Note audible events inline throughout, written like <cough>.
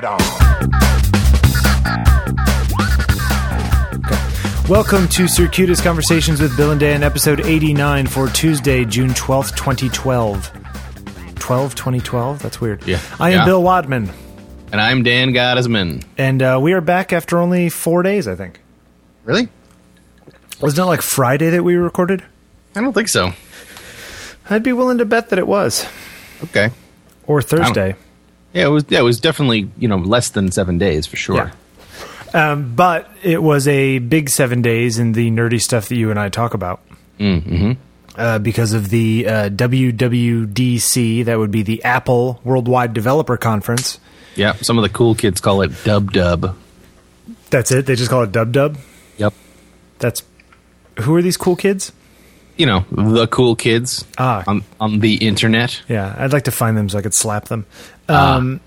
right on. Welcome to Circuitous Conversations with Bill and Dan, episode 89 for Tuesday, June 12th, 2012. 12, 2012? That's weird. Yeah. I am Yeah. Bill Wadman, And I'm Dan Gottesman. and uh, we are back after only four days, I think. Really? Wasn't it like Friday that we recorded? I don't think so. I'd be willing to bet that it was. Okay. Or Thursday. Yeah, it was. Yeah, it was definitely you know less than seven days for sure. Yeah. Um, but it was a big seven days in the nerdy stuff that you and I talk about. Mm-hmm. Uh, because of the uh, WWDC, that would be the Apple Worldwide Developer Conference. Yeah. Some of the cool kids call it Dub Dub. That's it. They just call it Dub Dub. Yep. That's who are these cool kids? You know the cool kids Ah. on on the internet. Yeah, I'd like to find them so I could slap them. Um,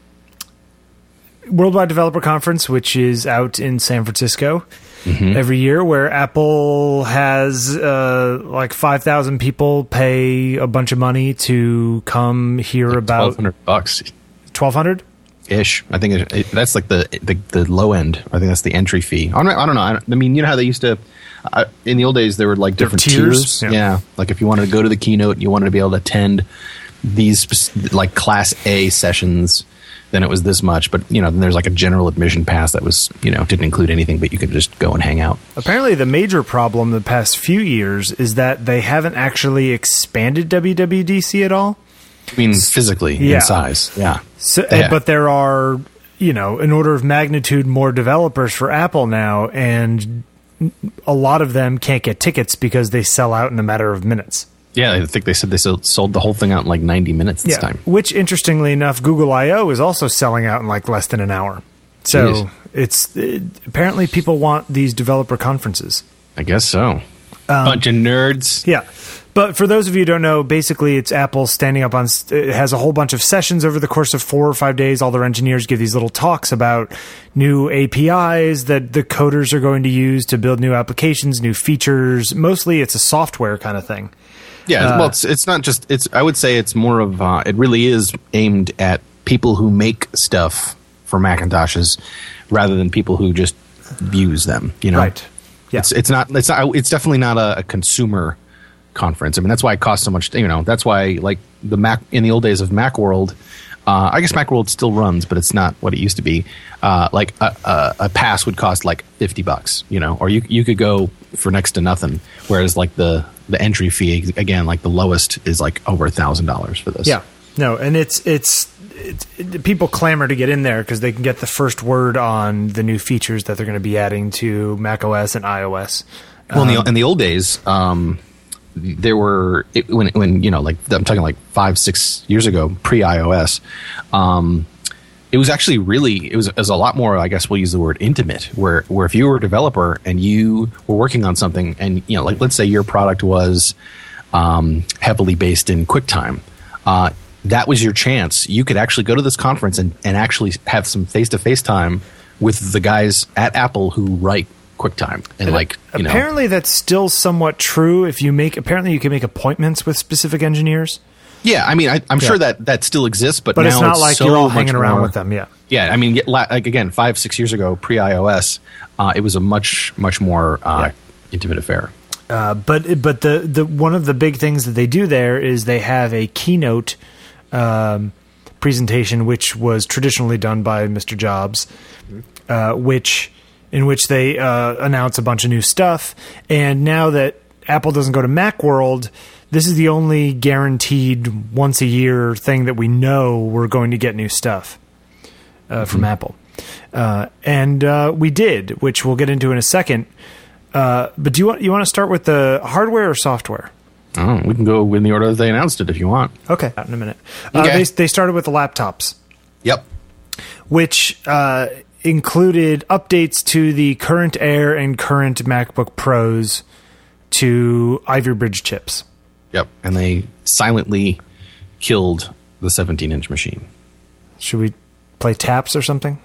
Worldwide Developer Conference, which is out in San Francisco every year, where Apple has uh, like five thousand people pay a bunch of money to come hear Twelve about twelve hundred bucks twelve hundred. Ish. I think it, it, that's like the, the the low end. I think that's the entry fee. I don't, I don't know. I, don't- I mean, you know how they used to. Uh, in the old days, there were like There were different tiers? tiers. Yeah. Yeah. like if you wanted to go to the keynote, you wanted to be able to attend these like Class A sessions. Then it was this much, but you know, then there's like a general admission pass that was you know didn't include anything, but you could just go and hang out. Apparently, the major problem the past few years is that they haven't actually expanded WWDC at all. I mean, physically Yeah. in size, yeah. So, Yeah. but there are, you know, an order of magnitude more developers for Apple now, and a lot of them can't get tickets because they sell out in a matter of minutes. Yeah, I think they said they sold, the whole thing out in like 90 minutes this time. Which, interestingly enough, Google I/O is also selling out in like less than an hour. So Jeez. it's it, apparently people want these developer conferences. I guess so. Um, Bunch of nerds. Yeah. But for those of you who don't know, basically it's Apple standing up on, it has a whole bunch of sessions over the course of four or five days. All their engineers give these little talks about new APIs that the coders are going to use to build new applications, new features. Mostly it's a software kind of thing. Yeah, well, it's, it's not just. It's. I would say it's more of. Uh, it really is aimed at people who make stuff for Macintoshes, rather than people who just use them. You know, Right. Yeah. It's. It's not. It's not. It's definitely not a, a consumer conference. I mean, that's why it costs so much. You know, that's why like the Mac in the old days of MacWorld. Uh, I guess MacWorld still runs, but it's not what it used to be. Uh, like a, a, a pass would cost like fifty bucks, you know, or you you could go for next to nothing. Whereas like the the entry fee again, like the lowest is like over a thousand dollars for this. Yeah. No, and it's it's, it's it, people clamor to get in there because they can get the first word on the new features that they're going to be adding to Mac OS and iOS. Well, in, the, in the old days, um, there were it, when when you know like I'm talking like five six years ago pre iOS. Um, it was actually really it was, it was a lot more. I guess we'll use the word intimate, where where if you were a developer and you were working on something, and you know like let's say your product was um, heavily based in QuickTime. Uh, that was your chance. You could actually go to this conference and, and actually have some face to face time with the guys at Apple who write QuickTime and like you know apparently that's still somewhat true. If you make apparently you can make appointments with specific engineers, Yeah, I mean, I, I'm Yeah. sure that that still exists, but, but now it's not like so you're all hanging around more- with them. Yeah. Yeah, I mean, like again, five six years ago, pre iOS, uh, it was a much much more uh, Yeah. intimate affair. Uh, but but the the one of the big things that they do there is they have a keynote um, presentation, which was traditionally done by Mr. Jobs, uh, which in which they uh, announce a bunch of new stuff. And now that Apple doesn't go to MacWorld, this is the only guaranteed once a year thing that we know we're going to get new stuff uh, from Apple. Uh, and uh, we did, which we'll get into in a second. Uh, but do you want you want to start with the hardware or software? Oh, we can go in the order that they announced it if you want. Okay, in a minute. Uh, Okay. they they started with the laptops, Yep. which uh, included updates to the current Air and current MacBook Pros to Ivy Bridge chips. Yep. And they silently killed the 17 inch machine. Should we play taps or something?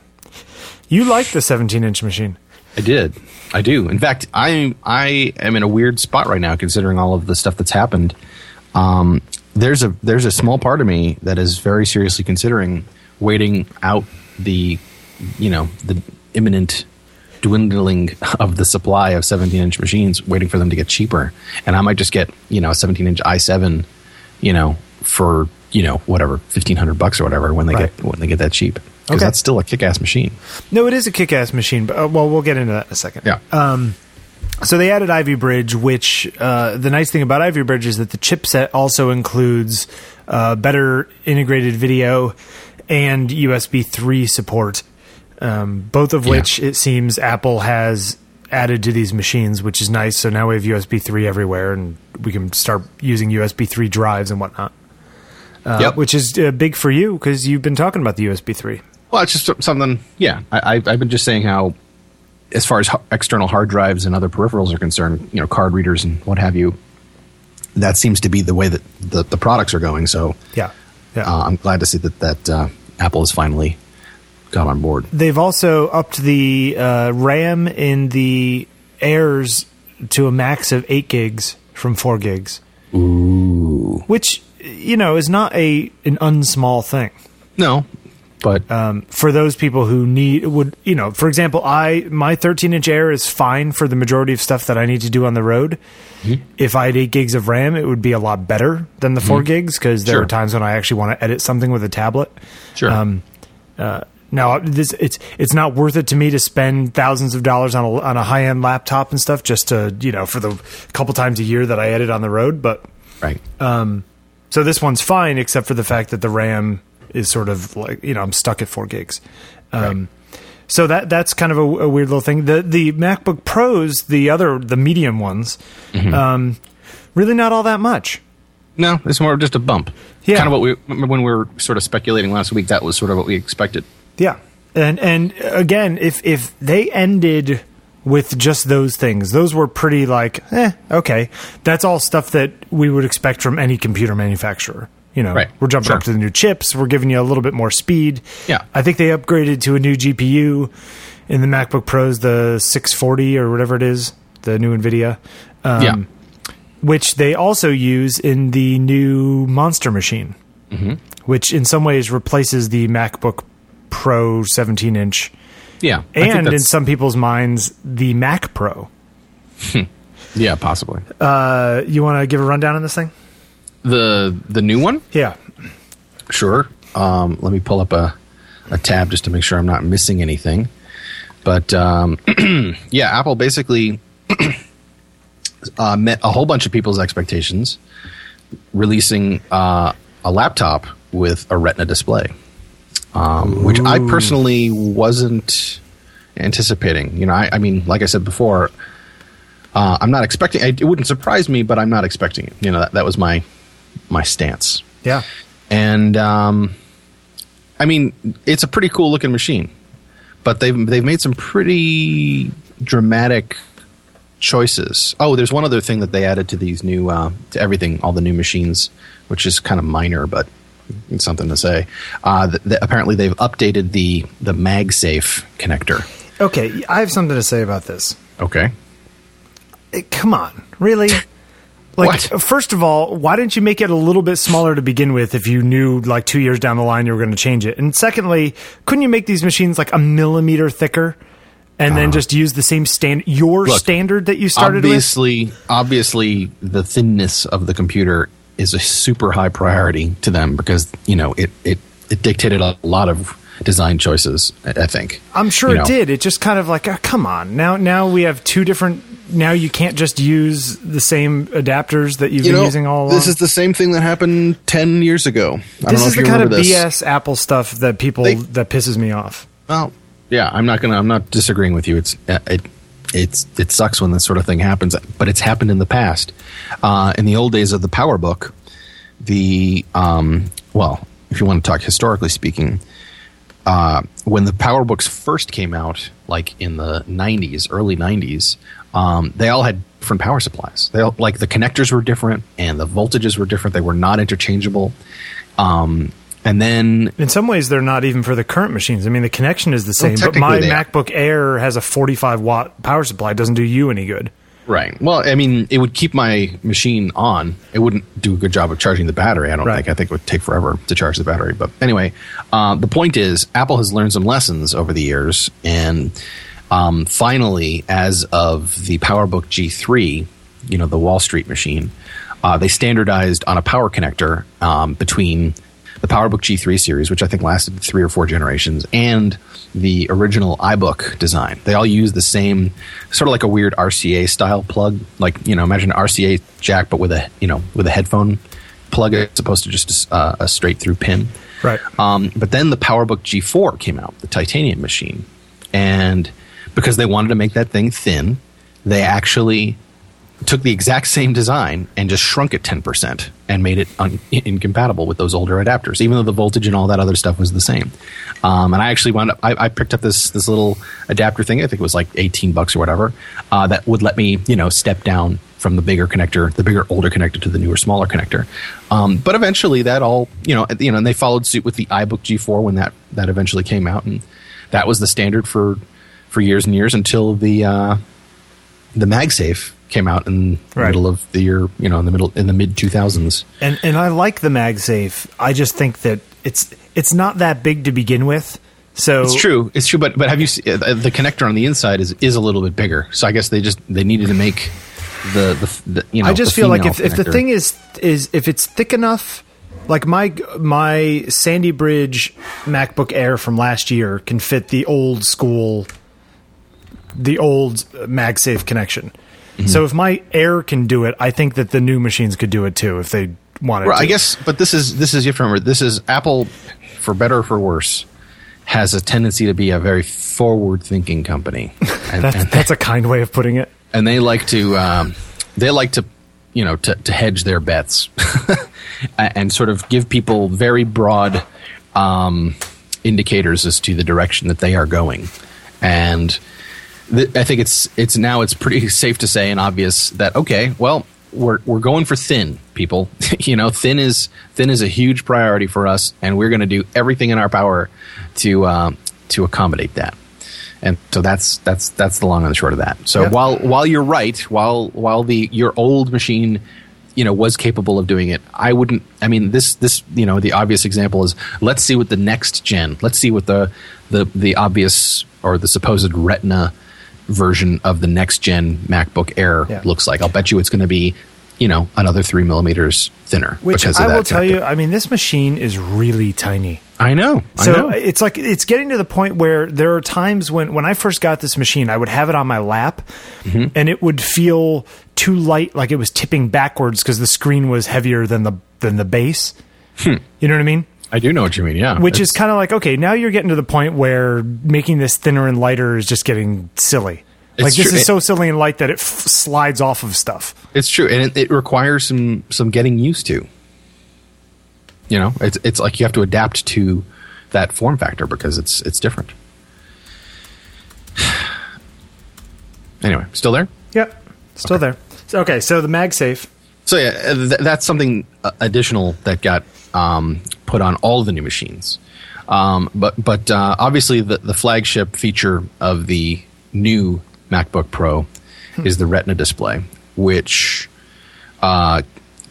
You like the 17 inch machine. I did. I do. In fact, I I am in a weird spot right now, considering all of the stuff that's happened. Um, there's a there's a small part of me that is very seriously considering waiting out the you know the imminent dwindling of the supply of 17 inch machines, waiting for them to get cheaper, and I might just get you know a 17 inch i7, you know for you know whatever 1500 bucks or whatever when they Right. get when they get that cheap because Okay. that's still a kick ass machine. No, it is a kick-ass machine, but uh, well, we'll get into that in a second. Yeah. So they added Ivy Bridge, which uh, the nice thing about Ivy Bridge is that the chipset also includes uh, better integrated video and USB 3 support, um, both of Yeah. which it seems Apple has added to these machines, which is nice. So now we have USB 3 everywhere, and we can start using USB 3 drives and whatnot. Uh, Yep. Which is uh, big for you because you've been talking about the USB 3. Well, it's just something. Yeah, I, I've, I've been just saying how, as far as h- external hard drives and other peripherals are concerned, you know, card readers and what have you, that seems to be the way that the, the products are going. So Yeah. Yeah. uh, I'm glad to see that that uh, Apple is finally got on board. They've also upped the uh, RAM in the Airs to a max of eight gigs from four gigs. Ooh, which you know is not a an unsmall thing No, but um, for those people who need would you know. For example, I my 13 inch Air is fine for the majority of stuff that I need to do on the road. Mm-hmm. If I had eight gigs of RAM, it would be a lot better than the 4 gigs because there Mm-hmm. Sure. are times when I actually want to edit something with a tablet. sure. Um, uh, now this it's it's not worth it to me to spend thousands of dollars on a on a high end laptop and stuff just to you know for the couple times a year that I edit on the road. But right. so this one's fine except for the fact that the RAM is sort of like you know I'm stuck at four gigs. Um, So that that's kind of a, a weird little thing. The the MacBook Pros, the other the medium ones, Mm-hmm. um, really not all that much. no, it's more just a bump. Yeah. Kind of what we remember when we were sort of speculating last week. That was sort of what we expected. Yeah, and and again, if if they ended with just those things, those were pretty like, eh, okay, that's all stuff that we would expect from any computer manufacturer. You know, Right. we're jumping Sure. up to the new chips. We're giving you a little bit more speed. Yeah. I think they upgraded to a new GPU in the MacBook Pros, the 640 or whatever it is, the new NVIDIA. Um, yeah. which they also use in the new Monster machine, Mm-hmm. which in some ways replaces the MacBook Pro 17 inch, Yeah. And in some people's minds, the Mac Pro. yeah, possibly. Uh, you want to give a rundown on this thing? the the new one. Yeah. Sure. Um, let me pull up a, a tab just to make sure I'm not missing anything. But um, <clears throat> yeah, Apple basically <clears throat> uh, met a whole bunch of people's expectations, releasing uh, a laptop with a Retina display, um, which I personally wasn't anticipating. You know, I, I mean, like I said before, uh, I'm not expecting. It wouldn't surprise me, but I'm not expecting it. You know, that, that was my my stance Yeah. and um, I mean, it's a pretty cool looking machine, but they've they've made some pretty dramatic choices. Oh, there's one other thing that they added to these new uh, to everything, all the new machines, which is kind of minor, but something to say. Uh, th- th- apparently, they've updated the the MagSafe connector. Okay, I have something to say about this. Okay, Eh, Come on, really? <laughs> Like, What? first of all, why didn't you make it a little bit smaller to begin with if you knew, like, two years down the line you were going to change it? And secondly, couldn't you make these machines like a millimeter thicker and then just use the same stand, your Uh, Look, standard that you started with? obviously, obviously, the thinness of the computer is a super high priority to them because you know it it, it dictated a lot of design choices. I I think. I'm sure You it know. did. It just kind of like, oh, come on. Now, now we have two different. Now you can't just use the same adapters that you've You been know, using all along. this is the same thing that happened ten years ago. I don't this know is if the you kind of this. BS Apple stuff that people They- that pisses me off. Well, yeah, I'm not gonna. I'm not disagreeing with you. It's uh, it. It's it sucks when this sort of thing happens, but it's happened in the past. Uh, in the old days of the PowerBook, the um, well, if you want to talk historically speaking, uh, when the PowerBooks first came out, like in the '90s, early '90s, um, they all had different power supplies. They all, like the connectors were different and the voltages were different. They were not interchangeable. Um, and then In some ways, they're not even for the current machines. I mean, the connection is the same, but my. MacBook Air has a 45 watt power supply. It doesn't do you any good. Right. Well, I mean, it would keep my machine on. It wouldn't do a good job of charging the battery. I don't Right. think. I think it would take forever to charge the battery. But anyway, uh, the point is, Apple has learned some lessons over the years, and um, finally, as of the PowerBook G3, you know, the Wall Street machine, uh, they standardized on a power connector um, between the PowerBook G3 series, which I think lasted three or four generations, and the original iBook design. They all use the same, sort of like a weird RCA style plug. Like you know, imagine an RCA jack, but with a you know with a headphone plug as opposed to just a, a straight through pin. Right. Um, but then the PowerBook G4 came out, the titanium machine, and because they wanted to make that thing thin, they actually took the exact same design and just shrunk it 10% and made it un- incompatible with those older adapters, even though the voltage and all that other stuff was the same. Um, and I actually wound up, I, I picked up this, this little adapter thing, I think it was like 18 bucks or whatever, uh, that would let me, you know, step down from the bigger connector, the bigger older connector to the newer smaller connector. Um, but eventually that all, you know, you know, and they followed suit with the iBook G4 when that, that eventually came out. And that was the standard for, for years and years until the, uh, the MagSafe came out in the Right. middle of the year, you know, in the middle in the mid 2000s. And and I like the MagSafe. I just think that it's it's not that big to begin with. So It's true, it's true, but but have you uh, the connector on the inside is is a little bit bigger. So I guess they just they needed to make the the, the you know. I just feel like if, if the thing is is if it's thick enough, like my my Sandy Bridge MacBook Air from last year can fit the old school, the old MagSafe connection. Mm-hmm. So if my Air can do it, I think that the new machines could do it too if they wanted. Well, to. I guess, but this is this is you have to remember this is Apple, for better or for worse, has a tendency to be a very forward thinking company, <laughs> and, that's and, that's a kind way of putting it. and they like to um, they like to you know to, to hedge their bets <laughs> and sort of give people very broad um, indicators as to the direction that they are going and I think it's it's now it's pretty <laughs> safe to say and obvious that okay well we're we're going for thin people <laughs> you know thin is thin is a huge priority for us and we're going to do everything in our power to um, to accommodate that and so that's that's that's the long and the short of that. So while while you're right, while while the your old machine, you know, was capable of doing it, I wouldn't. I mean, this this you know the obvious example is let's see what the next gen. Let's see what the the the obvious or the supposed Retina version of the next gen MacBook Air Yeah. looks like. I'll bet you it's going to be, you know, another three millimeters thinner. Which because of that. I will tell you, I mean, this machine is really tiny. I know. I So know. it's like it's getting to the point where there are times when when I first got this machine, I would have it on my lap, Mm-hmm. and it would feel too light, like it was tipping backwards because the screen was heavier than the than the base. You know what I mean? I do know what you mean. Yeah, Which is kind of like okay, now you're getting to the point where making this thinner and lighter is just getting silly. Like this true. is so silly and light that it f- slides off of stuff. It's true, and it, it requires some some getting used to. You know, it's it's like you have to adapt to that form factor because it's it's different. <sighs> Anyway, still there? Yep, still there. So, okay, so the MagSafe. So yeah, th- that's something uh, additional that got um, put on all the new machines. Um, but but uh, obviously the the flagship feature of the new MacBook Pro is the Retina display, which uh,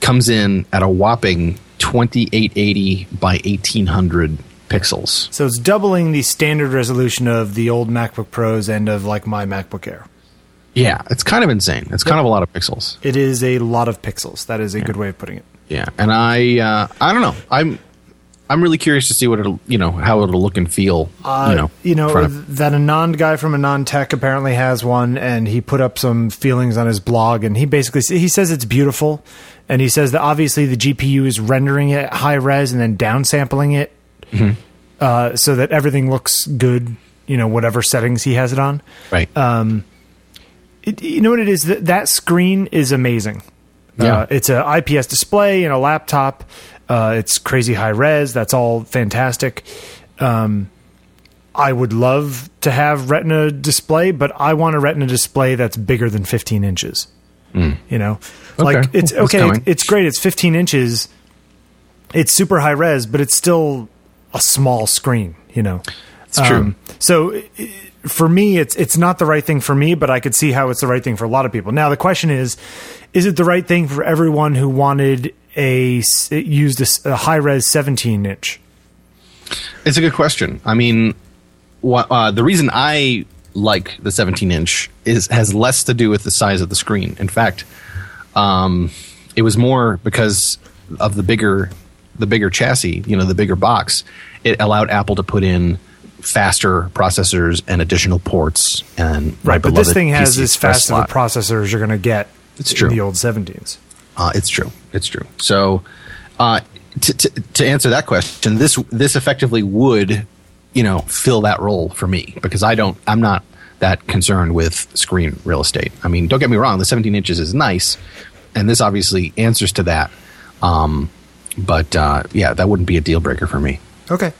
comes in at a whopping 2880 by 1800 pixels. So it's doubling the standard resolution of the old MacBook Pros and of like my MacBook Air. Yeah, it's kind of insane. It's kind of a lot of pixels. It is a lot of pixels. That is a good way of putting it. Yeah, and I uh, I don't know. I'm I'm really curious to see what it'll you know how it'll look and feel. Uh, you know, you know of- that Anand guy from AnandTech apparently has one, and he put up some feelings on his blog, and he basically he says it's beautiful, and he says that obviously the GPU is rendering it high res and then downsampling it, Mm-hmm. uh, so that everything looks good. You know, whatever settings he has it on. right. It, you know what it is? That that screen is amazing. Yeah. Uh, it's a IPS display and a laptop. Uh, it's crazy high res. That's all fantastic. Um, I would love to have Retina display, but I want a Retina display that's bigger than 15 inches. You know, like it's okay. coming. It's great. It's 15 inches. It's super high res, but it's still a small screen. You know, It's true. so for me, it's it's not the right thing for me, but I could see how it's the right thing for a lot of people. Now the question is, is it the right thing for everyone who wanted a used a a, high res 17 inch? It's a good question. I mean, uh, the reason I like the 17 inch is has less to do with the size of the screen. In fact, um, it was more because of the bigger the bigger chassis. You know, the bigger box. It allowed Apple to put in faster processors and additional ports. And Right, but this thing has as fast of a slot. processor as you're going to get. It's in true. the old 17s. Uh, it's true. It's true. So, uh, to, to, to answer that question, this this effectively would, you know, fill that role for me because I don't. I'm not that concerned with screen real estate. I mean, don't get me wrong. The 17 inches is nice, and this obviously answers to that. Um, but uh, yeah, that wouldn't be a deal breaker for me. Okay.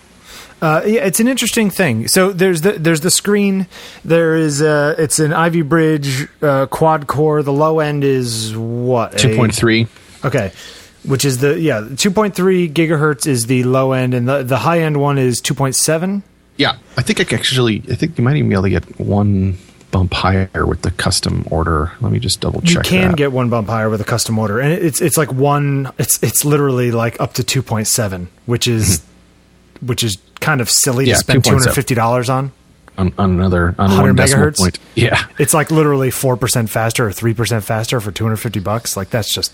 Uh, yeah, it's an interesting thing. So there's the there's the screen. There is uh, it's an Ivy Bridge uh, quad core. The low end is what Two point three. Okay, which is the yeah 2.3 gigahertz is the low end, and the the high end one is 2.7. Yeah, I think I actually. I think you might even be able to get one bump higher with the custom order. Let me just double check. You can that. get one bump higher with a custom order, and it's it's like one. It's it's literally like up to 2.7, which is which is kind of silly. Yeah, to spend 250 dollars on. on, on another on 100 one megahertz? point. Yeah, It's like literally four percent faster or three percent faster for 250 bucks. Like that's just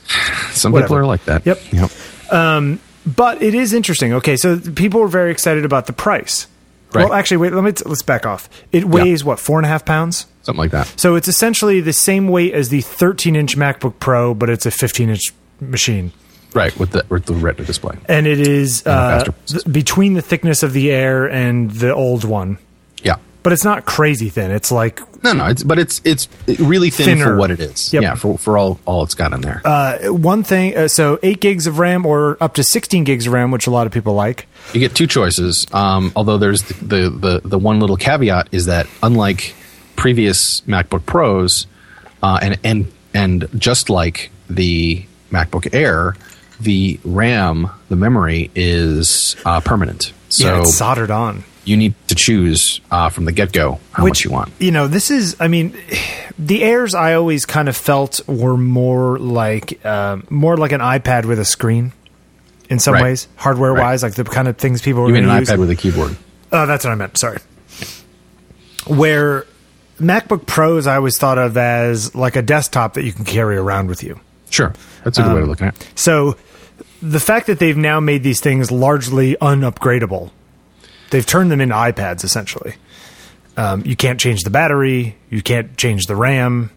some Whatever. people are like that. Yep. Yep. Um, but it is interesting. Okay, so people were very excited about the price. Right. Well, actually, wait. Let me let's back off. It weighs what four and a half pounds. Something like that. So it's essentially the same weight as the 13 inch MacBook Pro, but it's a 15 inch machine, Right with the with the Retina display. and it is uh, th- between the thickness of the Air and the old one. Yeah. But it's not crazy thin. It's like No, no. It's but it's it's really thin Thinner. for what it is. Yep. Yeah. For for all all it's got in there. uh, one thing. Uh, so eight gigs of RAM or up to 16 gigs of RAM, which a lot of people like. you get two choices. Um, although there's the, the the the one little caveat is that unlike previous MacBook Pros, uh, and and and just like the MacBook Air, the RAM, the memory is uh, permanent. So yeah, it's soldered on. you need to choose uh, from the get go how much you want. You know, this is. I mean, the Airs I always kind of felt were more like um, more like an iPad with a screen. In some Right. ways, hardware wise, like the kind of things people were You mean an use. iPad with a keyboard? Oh, that's what I meant. Sorry. Where MacBook Pros, I always thought of as like a desktop that you can carry around with you. Sure, that's a good Um, way to look at it. So the fact that they've now made these things largely unupgradable, they've turned them into iPads essentially. Um, you can't change the battery, you can't change the RAM.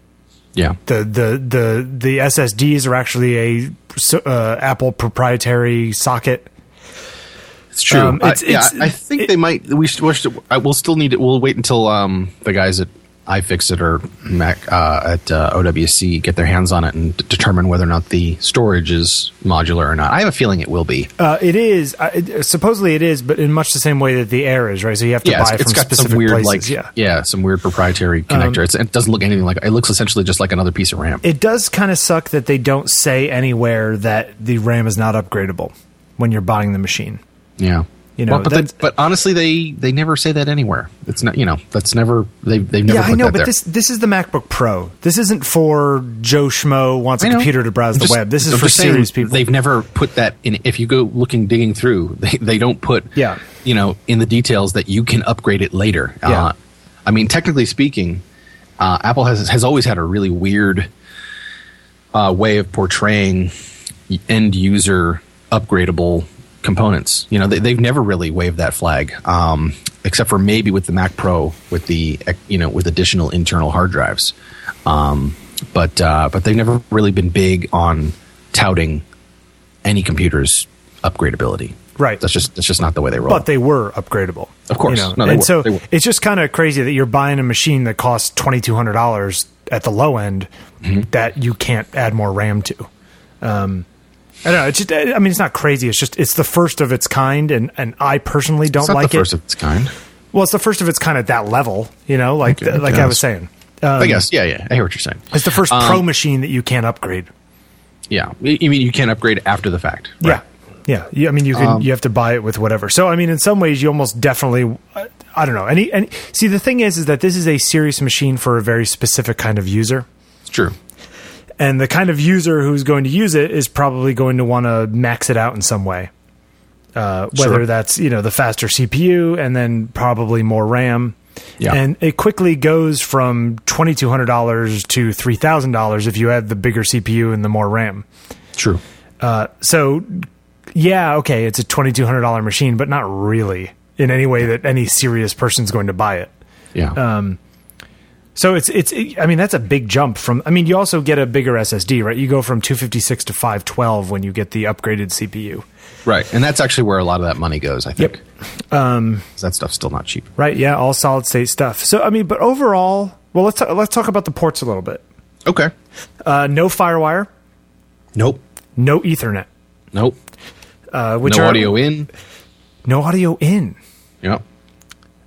Yeah, The the the the SSDs are actually a uh, Apple proprietary socket. it's true. Um, it's- I, yeah, it's- I think it- they might. We should, we should, I will still need it. We'll wait until um, the guys at iFixit or Mac uh, at uh, OWC get their hands on it and d- determine whether or not the storage is modular or not. I have a feeling it will be. Uh, it is it, supposedly it is, but in much the same way that the Air is, right? So you have to Yeah, buy it's, from it's got specific some weird places. like yeah, Um, yeah, some weird proprietary connector. it's, it doesn't look anything like. It looks essentially just like another piece of RAM. it does kind of suck that they don't say anywhere that the RAM is not upgradable when you're buying the machine. yeah. You know, Well, but, they, but honestly, they they never say that anywhere. It's not you know that's never they they've never yeah, I know, but there. this this is the MacBook Pro. This isn't for Joe Schmo wants a computer to browse the web. This is I'm for serious people. They've never put that in. If you go looking, digging through, <laughs> they, they don't put, Yeah. you know, in the details that you can upgrade it later. Yeah. Uh, I mean, technically speaking, uh, Apple has has always had a really weird uh, way of portraying end user upgradable components. You know, they, they've never really waved that flag, um, except for maybe with the Mac Pro with the you know with additional internal hard drives. Um, but uh, but they've never really been big on touting any computer's upgradability. Right. That's just that's just not the way they roll. but they were upgradable. Of course. You know? No, they and were. so it's just kind of crazy that you're buying a machine that costs twenty two hundred dollars at the low end Mm-hmm. that you can't add more RAM to. Um, I don't know. It's just. I mean, it's not crazy. It's just. It's the first of its kind, and and I personally don't like the first it. of its kind. well, it's the first of its kind at that level. You know, like Okay, like I was saying. Um, I guess. Yeah, yeah. I hear what you're saying. It's the first Um, pro machine that you can't upgrade. Yeah. You mean you can't upgrade after the fact? Yeah. Yeah, you, I mean, you can Um, you have to buy it with whatever. So, I mean, in some ways, you almost definitely, I- I don't know. Any, any see, the thing is, is that this is a serious machine for a very specific kind of user, It's true. And the kind of user who's going to use it is probably going to want to max it out in some way. Uh, whether Sure. that's you know the faster CPU and then probably more RAM. Yeah. And it quickly goes from twenty two hundred dollars to three thousand dollars if you add the bigger CPU and the more RAM. True. Uh, so yeah, okay, it's a twenty two hundred dollar machine, but not really in any way that any serious person's going to buy it. Yeah. Um, So it's it's I mean that's a big jump from I mean you also get a bigger SSD, right? You go from 256 to 512 when you get the upgraded CPU. right. And that's actually where a lot of that money goes, I think. Um, 'Cause that stuff's still not cheap. right, yeah, all solid state stuff. So I mean, but overall, well let's talk, let's talk about the ports a little bit. Okay. Uh, no FireWire, Nope. no Ethernet, Nope. uh, which no are audio in. no audio in. Yep.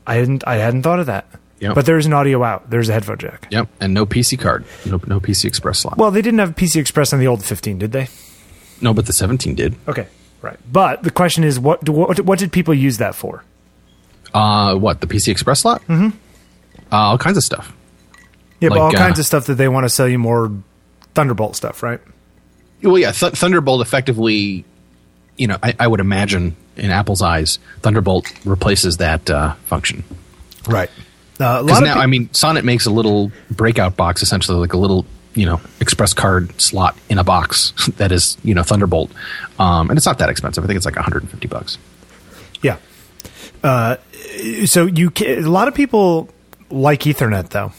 I hadn't I hadn't thought of that. Yep. But there's an audio out. There's a headphone jack. Yep. And no PC card. No, no PC Express slot. Well, they didn't have PC Express on the old 15, did they? no, but the 17 did. Okay, right. But the question is, what do- what, what did people use that for? Uh, what the PC Express slot? Mm-hmm. Uh, all kinds of stuff. Yeah, but all uh, kinds of stuff that they want to sell you more Thunderbolt stuff, right? Well, yeah, Th- Thunderbolt effectively, you know, I, I would imagine in Apple's eyes, Thunderbolt replaces that uh, function. Right. Uh, now, of I mean, Sonnet makes a little breakout box, essentially like a little, you know, Express card slot in a box <laughs> that is, you know, Thunderbolt, um, and it's not that expensive. I think it's like 150 bucks. yeah. Uh, so you ca a lot of people like Ethernet though,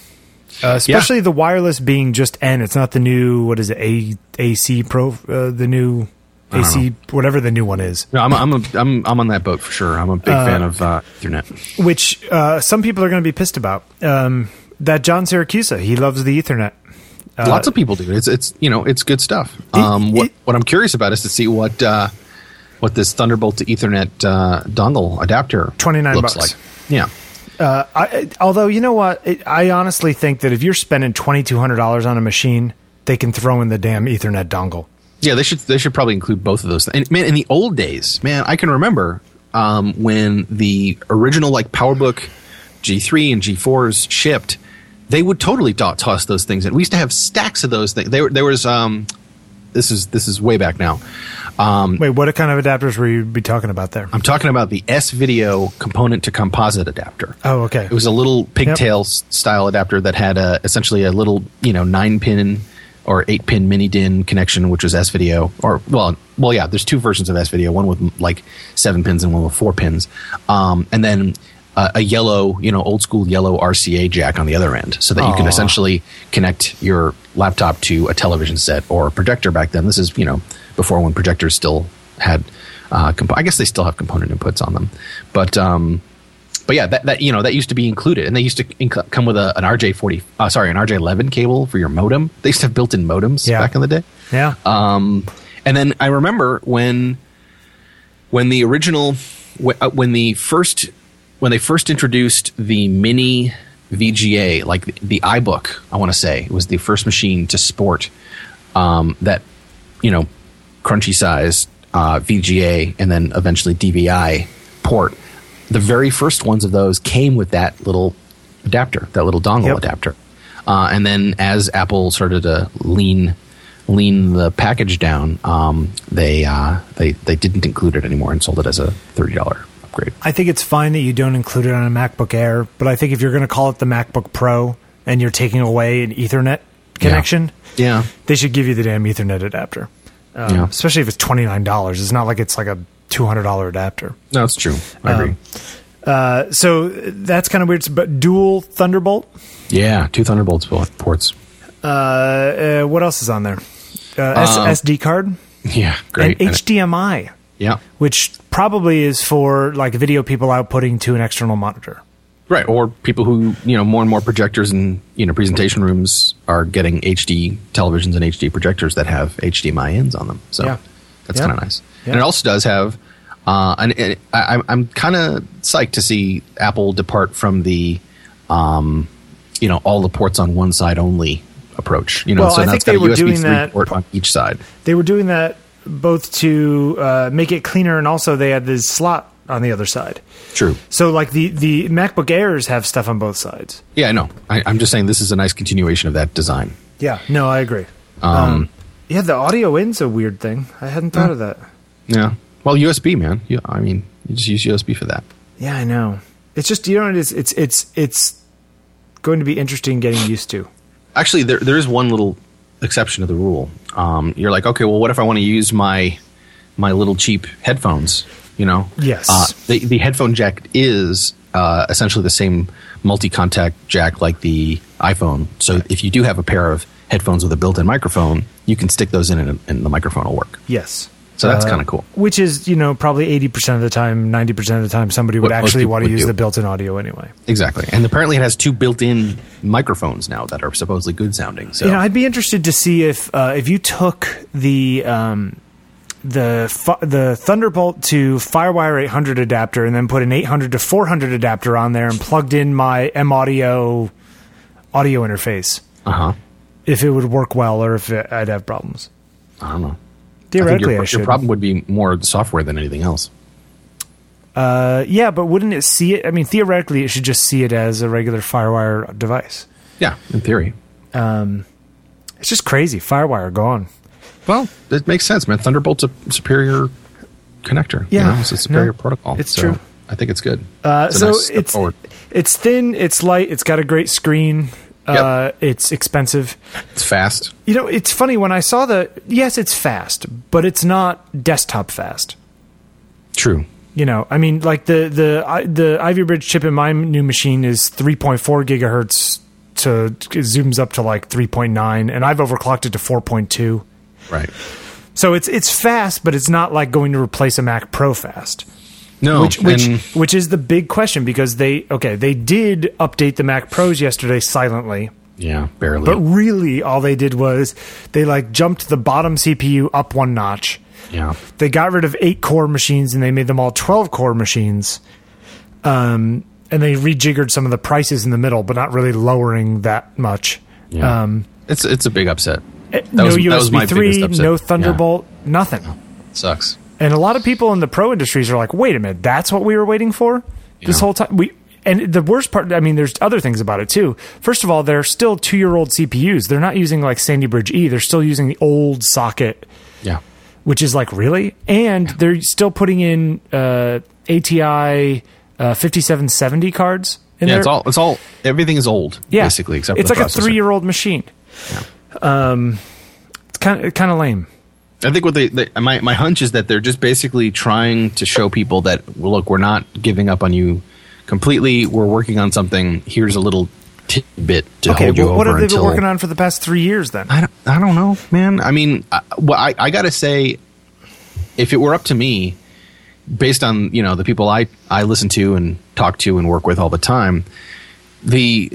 uh, especially the wireless being just N. It's not the new what is it A AC Pro, uh, the new AC whatever the new one is. No, I'm, I'm, a, I'm, I'm on that boat for sure. I'm a big fan of uh, Ethernet. which uh, some people are going to be pissed about. Um, that John Siracusa, he loves the Ethernet. Lots of people do. It's, it's, you know, it's good stuff. Um, what, it- what I'm curious about is to see what, uh, what this Thunderbolt to Ethernet uh, dongle adapter 29 looks bucks. like. Yeah. Uh, I, although you know what, it, I honestly think that if you're spending twenty two hundred dollars on a machine, they can throw in the damn Ethernet dongle. Yeah, they should they should probably include both of those. things. And man, in the old days, man, I can remember um, when the original like PowerBook G3 and G4s shipped, they would totally to- toss those things And We used to have stacks of those things. There, there was um, this is this is way back now. Um, Wait, what kind of adapters were you be talking about there? I'm talking about the S Video component to composite adapter. Oh, okay. It was a little pigtail s style adapter that had a, essentially a little, you know, nine pin or eight pin mini DIN connection, which was S video. Or well, well, yeah. There's two versions of S video. One with like seven pins and one with four pins. Um, and then uh, a yellow, you know, old school yellow RCA jack on the other end, so that you can essentially connect your laptop to a television set or a projector. Back then, this is you know before when projectors still had. Uh, comp- I guess they still have component inputs on them, but um, but yeah, that, that you know that used to be included, and they used to inc- come with a, an RJ forty, uh, sorry, an RJ eleven cable for your modem. They used to have built-in modems Yeah. back in the day. yeah. Um, and then I remember when when the original uh, when the first when they first introduced the mini VGA, like the, the iBook, I want to say it was the first machine to sport um, that you know crunchy size uh, VGA and then eventually DVI port. The very first ones of those came with that little adapter, that little dongle Yep. adapter. Uh, and then as Apple started to lean lean the package down, um, they uh, they they didn't include it anymore and sold it as a thirty dollar upgrade. I think it's fine that you don't include it on a MacBook Air, but I think if you're going to call it the MacBook Pro and you're taking away an Ethernet connection, Yeah, they should give you the damn Ethernet adapter. Um, Yeah. Especially if it's twenty nine dollars. It's not like it's like a two hundred dollar adapter. no, it's true. I agree. Uh, so that's kind of weird. But dual Thunderbolt. yeah, two Thunderbolts ports. Uh, uh, what else is on there? Uh, S- Um, SD card Yeah, great. and HDMI, yeah, which probably is for like video people outputting to an external monitor. Right, or people who you know more and more projectors and you know presentation rooms are getting HD televisions and HD projectors that have HDMI ins on them. So Yeah. that's Yeah. kind of nice. Yeah. And it also does have, uh, and I, I'm- I'm kind of psyched to see Apple depart from the, um, you know, all the ports on one side only approach. You know, Well, so I now think it's got they a were USB doing 3 that- port on each side. They were doing that both to uh, make it cleaner, and also they had this slot on the other side. True. So like the the MacBook Airs have stuff on both sides. Yeah, I know. I, I'm just saying this is a nice continuation of that design. Yeah. No, I agree. Um, Yeah, the audio in's a weird thing. I hadn't thought of that. Yeah. Well, USB, man. Yeah, I mean, you just use USB for that. Yeah, I know. It's just you know it is. It's it's it's going to be interesting getting used to. Actually, there there is one little exception to the rule. Um, you're like, okay, well, what if I want to use my my little cheap headphones? You know, Yes. Uh, the the headphone jack is uh, essentially the same multi-contact jack like the iPhone. So if you do have a pair of headphones with a built-in microphone, you can stick those in, and, and the microphone will work. Yes. So that's Uh, kind of cool. Which is, you know, probably 80% of the time, 90% of the time, somebody would What actually want to use do. the built in audio anyway. Exactly, and apparently it has two built-in microphones now that are supposedly good sounding. So You know, I'd be interested to see if uh, if you took the um, the fu- the Thunderbolt to FireWire 800 adapter and then put an 800 to 400 adapter on there and plugged in my M Audio audio interface, uh huh. if it would work well or if it, I'd have problems. I don't know. Theoretically, I, I think your, should. your problem would be more the software than anything else. uh, yeah, but wouldn't it see it? I mean, theoretically, it should just see it as a regular FireWire device. Yeah, in theory. It's just crazy. FireWire gone. Well, it makes sense, man. Thunderbolt's a superior connector. you Yeah, know? it's a superior no, protocol. it's so true. I think it's good. Uh, it's so nice it's forward. it's thin, it's light, it's got a great screen. Uh, it's expensive. It's fast. You know, it's funny when I saw the. Yes, it's fast, but it's not desktop fast. True. You know, I mean, like the the the Ivy Bridge chip in my new machine is 3.4 gigahertz to it zooms up to like 3.9, and I've overclocked it to 4.2. Right. So it's it's fast, but it's not like going to replace a Mac Pro fast. No, which which and- which is the big question because they okay they did update the Mac Pros yesterday silently, yeah, barely. but really all they did was they like jumped the bottom CPU up one notch. yeah. They got rid of eight core machines and they made them all twelve core machines. Um, and they rejiggered some of the prices in the middle, but not really lowering that much. Yeah. Um, it's it's a big upset. That no was- USB three, no Yeah. Thunderbolt, nothing. Sucks. And a lot of people in the pro industries are like, "Wait a minute, that's what we were waiting for this Yeah. whole time." We and the worst part, I mean, there's other things about it too. First of all, they're still two-year-old CPUs. They're not using like Sandy Bridge E. They're still using the old socket, Yeah. which is like really. And they're still putting in uh, ATI uh, 5770 cards. In Yeah, there. it's all it's all everything is old yeah, basically except it's for the like a three-year-old machine. Um, it's kind of kind of lame. I think what they, they my my hunch is that they're just basically trying to show people that well, look, we're not giving up on you completely. We're working on something. Here's a little tidbit to Okay, hold you well, what have they been working on for the past three years then? I don't, I don't know, man. I mean, I, well, I, I got to say, if it were up to me, based on you know the people I I listen to and talk to and work with all the time, the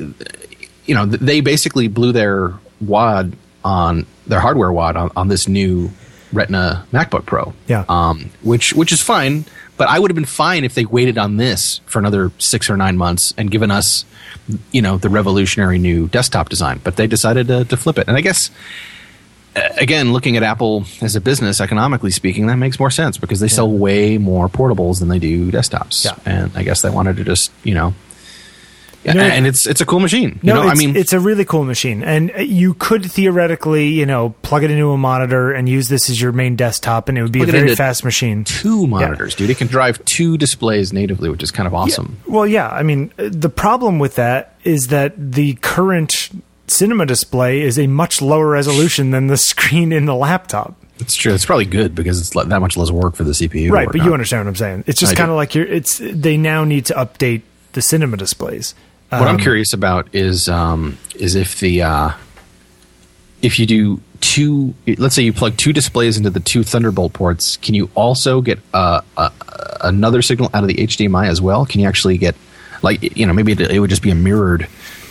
you know they basically blew their wad on their hardware wad on, on this new Retina MacBook Pro. Yeah. Um, which which is fine, but I would have been fine if they waited on this for another six or nine months and given us, you know, the revolutionary new desktop design. But they decided to, to flip it, and I guess again, looking at Apple as a business, economically speaking, that makes more sense because they sell way more portables than they do desktops. Yeah. And I guess they wanted to just, you know, You know, and it's it's a cool machine. No, you know, I mean, it's a really cool machine, and you could theoretically, you know, plug it into a monitor and use this as your main desktop, and it would be a very fast machine. two monitors, dude. It can drive two displays natively, which is kind of awesome. Well, yeah, I mean, the problem with that is that the current cinema display is a much lower resolution than the <laughs> screen in the laptop. It's true. It's probably good because it's that much less work for the CPU. Right, but you understand what I'm saying. It's just kind of like you're. It's they now need to update the cinema displays. What I'm Um, curious about is um, is if the uh, if you do two, let's say you plug two displays into the two Thunderbolt ports, can you also get uh, uh, another signal out of the HDMI as well? Can you actually get like you know maybe it, it would just be a mirrored,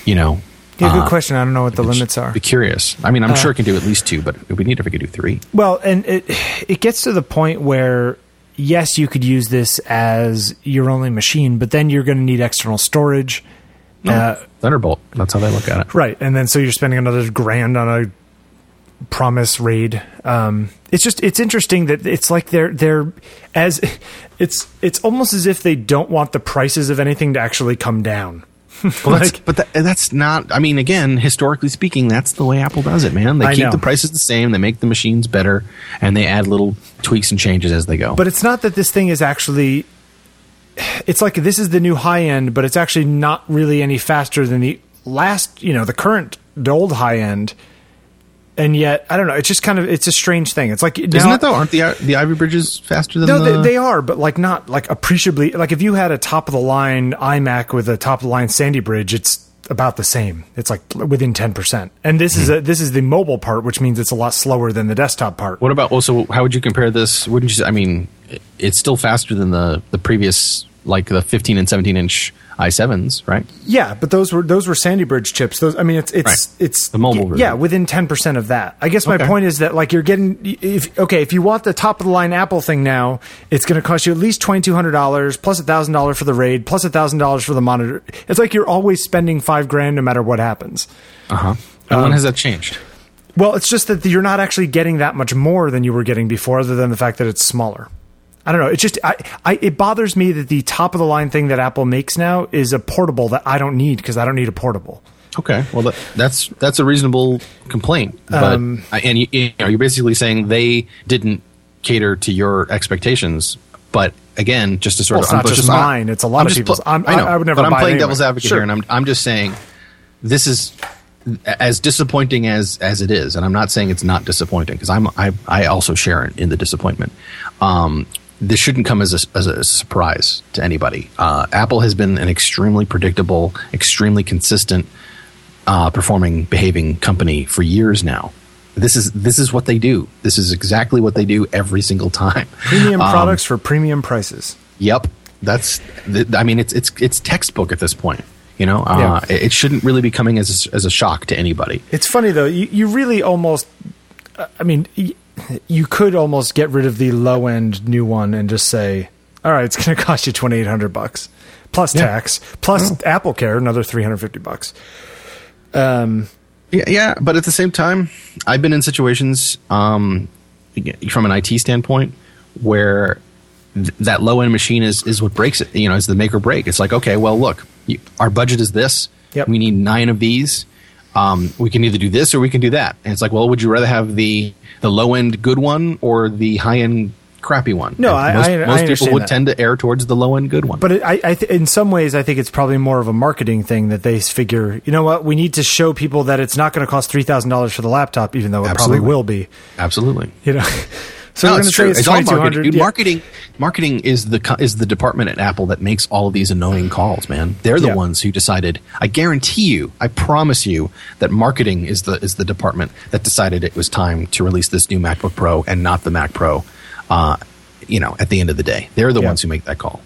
you know? Yeah, good uh, question. I don't know what the limits are. Be curious. I mean, I'm sure it can do at least two, but it would be neat if it could do three. Well, and it it gets to the point where yes, you could use this as your only machine, but then you're going to need external storage. Uh, Thunderbolt. That's how they look at it. right, and then so you're spending another grand on a promise raid. Um, it's just it's interesting that it's like they're they're as it's it's almost as if they don't want the prices of anything to actually come down. Well, that's, <laughs> but that, that's not. I mean, again, historically speaking, that's the way Apple does it, man. They I keep know. the prices the same, they make the machines better, and they add little tweaks and changes as they go. But it's not that this thing is actually. It's like this is the new high end, but it's actually not really any faster than the last. You know, the current, the old high end. And yet, I don't know. It's just kind of it's a strange thing. It's like isn't now- it though? Aren't the uh, the Ivy bridges faster than No, the? they, they are, but like not like appreciably. Like if you had a top of the line iMac with a top of the line Sandy Bridge, it's about the same. It's like within ten percent. And this is hmm. a this is the mobile part, which means it's a lot slower than the desktop part. what about? Also, how would you compare this? Wouldn't you? I mean, it- it's still faster than the the previous, like the 15 and 17 inch i7s, right? Yeah, but those were those were Sandy Bridge chips. Those, I mean, it's it's Right. it's The mobile version. Yeah, within ten percent of that. I guess my Okay. point is that like you're getting if okay if you want the top of the line Apple thing now, it's going to cost you at least twenty two hundred dollars plus a thousand dollars for the RAID plus a thousand dollars for the monitor. It's like you're always spending five grand no matter what happens. Uh huh. And when has that changed? Well, it's just that you're not actually getting that much more than you were getting before, other than the fact that it's smaller. I don't know. It's just I, I it bothers me that the top of the line thing that Apple makes now is a portable that I don't need because I don't need a portable. Okay, well that, that's that's a reasonable complaint, but Um, I- and you, you know you're basically saying they didn't cater to your expectations. But again, just to sort Well, of it's not just mine, it's a lot I'm of just people's. pl- I'm- I know, I would never but I'm it playing anyway. devil's advocate Sure. here, and I'm I'm just saying this is as disappointing as as it is, and I'm not saying it's not disappointing because I'm I I also share in the disappointment. Um, this shouldn't come as a, as a surprise to anybody. Uh, Apple has been an extremely predictable, extremely consistent uh, performing, behaving company for years now. This is this is what they do. This is exactly what they do every single time. Premium Um, products for premium prices. Yep, that's. th- I mean, it's it's it's textbook at this point. You know, uh, Yeah. it it shouldn't really be coming as a, as a shock to anybody. It's funny though. You, you really almost. uh, I mean, you could almost get rid of the low end new one and just say, "All right, it's going <laughs> to cost you twenty eight hundred bucks plus Yeah. tax plus Apple Care, another three hundred fifty bucks." Um, Yeah, yeah, but at the same time, I've been in situations um, from an IT standpoint where th- that low end machine is is what breaks it. You know, is the make or break. It's like, okay, well, look, you, our budget is this. Yep. We need nine of these. Um, we can either do this or we can do that. And it's like, well, would you rather have the the low end good one or the high end crappy one? No, And most, I- I most people would that. tend to err towards the low end good one. But it, I, I th- in some ways, I think it's probably more of a marketing thing that they figure. You know what? We need to show people that it's not going to cost three thousand dollars for the laptop, even though it Absolutely. probably will be. absolutely. You know, so no, we're it's true. it's, It's all marketing. Dude, Marketing, marketing is the is the department at Apple that makes all of these annoying calls. Man, they're the Yeah. ones who decided. I guarantee you, I promise you, that marketing is the is the department that decided it was time to release this new MacBook Pro and not the Mac Pro. Uh, you know, at the end of the day, they're the Yeah. ones who make that call.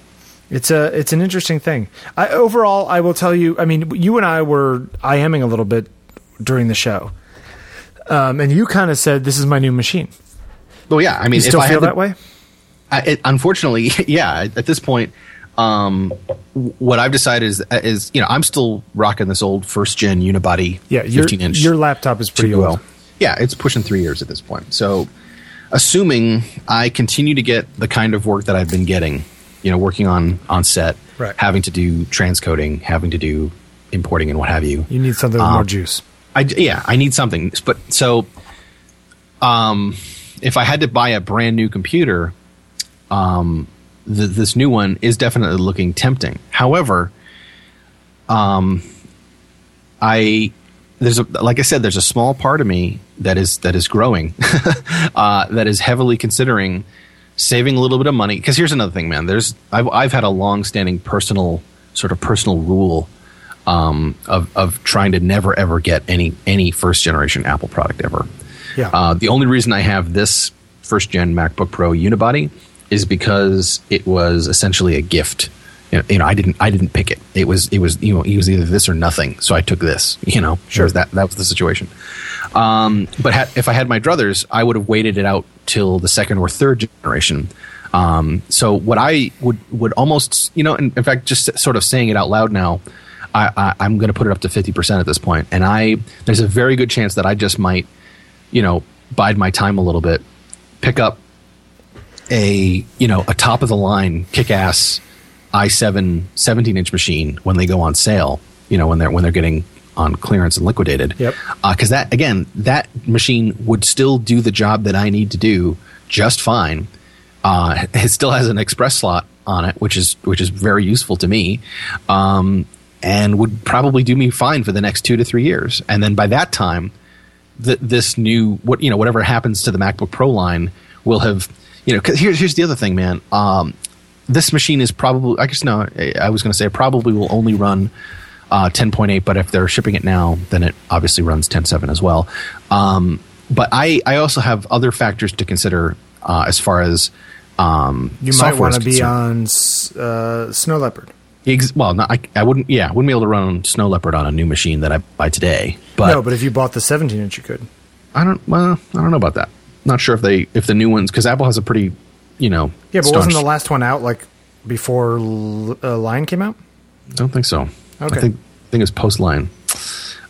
It's a it's an interesting thing. I, overall, I will tell you. I mean, you and I were IMing a little bit during the show, um, and you kind of said, "This is my new machine." Well, yeah, I mean, You still if I feel that way? I, it, unfortunately, <laughs> yeah. At this point, um, what I've decided is, is you know I'm still rocking this old first gen unibody, Yeah, your 15 inch. your laptop is pretty 2UL. old. Yeah, it's pushing three years at this point. So, assuming I continue to get the kind of work that I've been getting, you know, working on on set, Right. having to do transcoding, having to do importing and what have you. You need something with Um, more juice. I yeah, I need something. But so, um, if I had to buy a brand new computer, um, th- this new one is definitely looking tempting. However, um, I there's a like I said, there's a small part of me that is that is growing, <laughs> uh, that is heavily considering saving a little bit of money. Because here's another thing, man. There's I've I've had a long standing personal sort of personal rule um, of of trying to never ever get any any first generation Apple product ever. Yeah. Uh, the only reason I have this first gen MacBook Pro unibody is because it was essentially a gift. You know, you know, I didn't I didn't pick it. It was it was you know it was either this or nothing. So I took this. <laughs> You know, Sure. that that was the situation. Um, but ha- if I had my druthers, I would have waited it out till the second or third generation. Um, so what I would would almost you know, in, in fact, just sort of saying it out loud now, I, I, I'm going to put it up to fifty percent at this point, and I there's a very good chance that I just might you know, bide my time a little bit, pick up a you know a top of the line kick ass i7 17 inch machine when they go on sale. You know when they're when they're getting on clearance and liquidated. Yep. Because that again, that machine would still do the job that I need to do just fine. Uh, <laughs> it still has an express slot on it, which is which is very useful to me, um, and would probably do me fine for the next two to three years. And then by that time, th- this new what you know whatever happens to the MacBook Pro line will have you know. Cause here's here's the other thing, man. Um, this machine is probably I guess no, I was going to say it probably will only run uh, 10.8, but if they're shipping it now, then it obviously runs 10.7 as well. Um, but I, I also have other factors to consider uh, as far as um, You might want to be on uh, Snow Leopard. Ex- well, not, I, I wouldn't. Yeah, I wouldn't be able to run Snow Leopard on a new machine that I buy today. But, no, but if you bought the 17 inch, you could. I don't. Well, I don't know about that. Not sure if they if the new ones because Apple has a pretty, you know. Yeah, but wasn't the last one out like before L- uh, Lion came out? I don't think so. Okay. I think I think it's post Lion.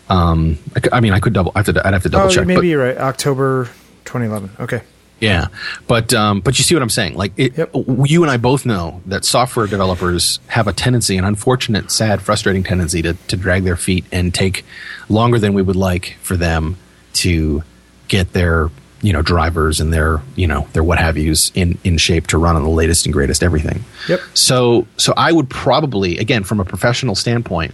Um, I, I mean, I could double. I have to. I'd have to double oh, check. maybe but- you're right. October 2011. Okay. Yeah, but um, but you see what I'm saying? Like, it, Yep. you and I both know that software developers have a tendency, an unfortunate, sad, frustrating tendency to to drag their feet and take longer than we would like for them to get their you know drivers and their you know their what have yous in in shape to run on the latest and greatest everything. Yep. So so I would probably again from a professional standpoint,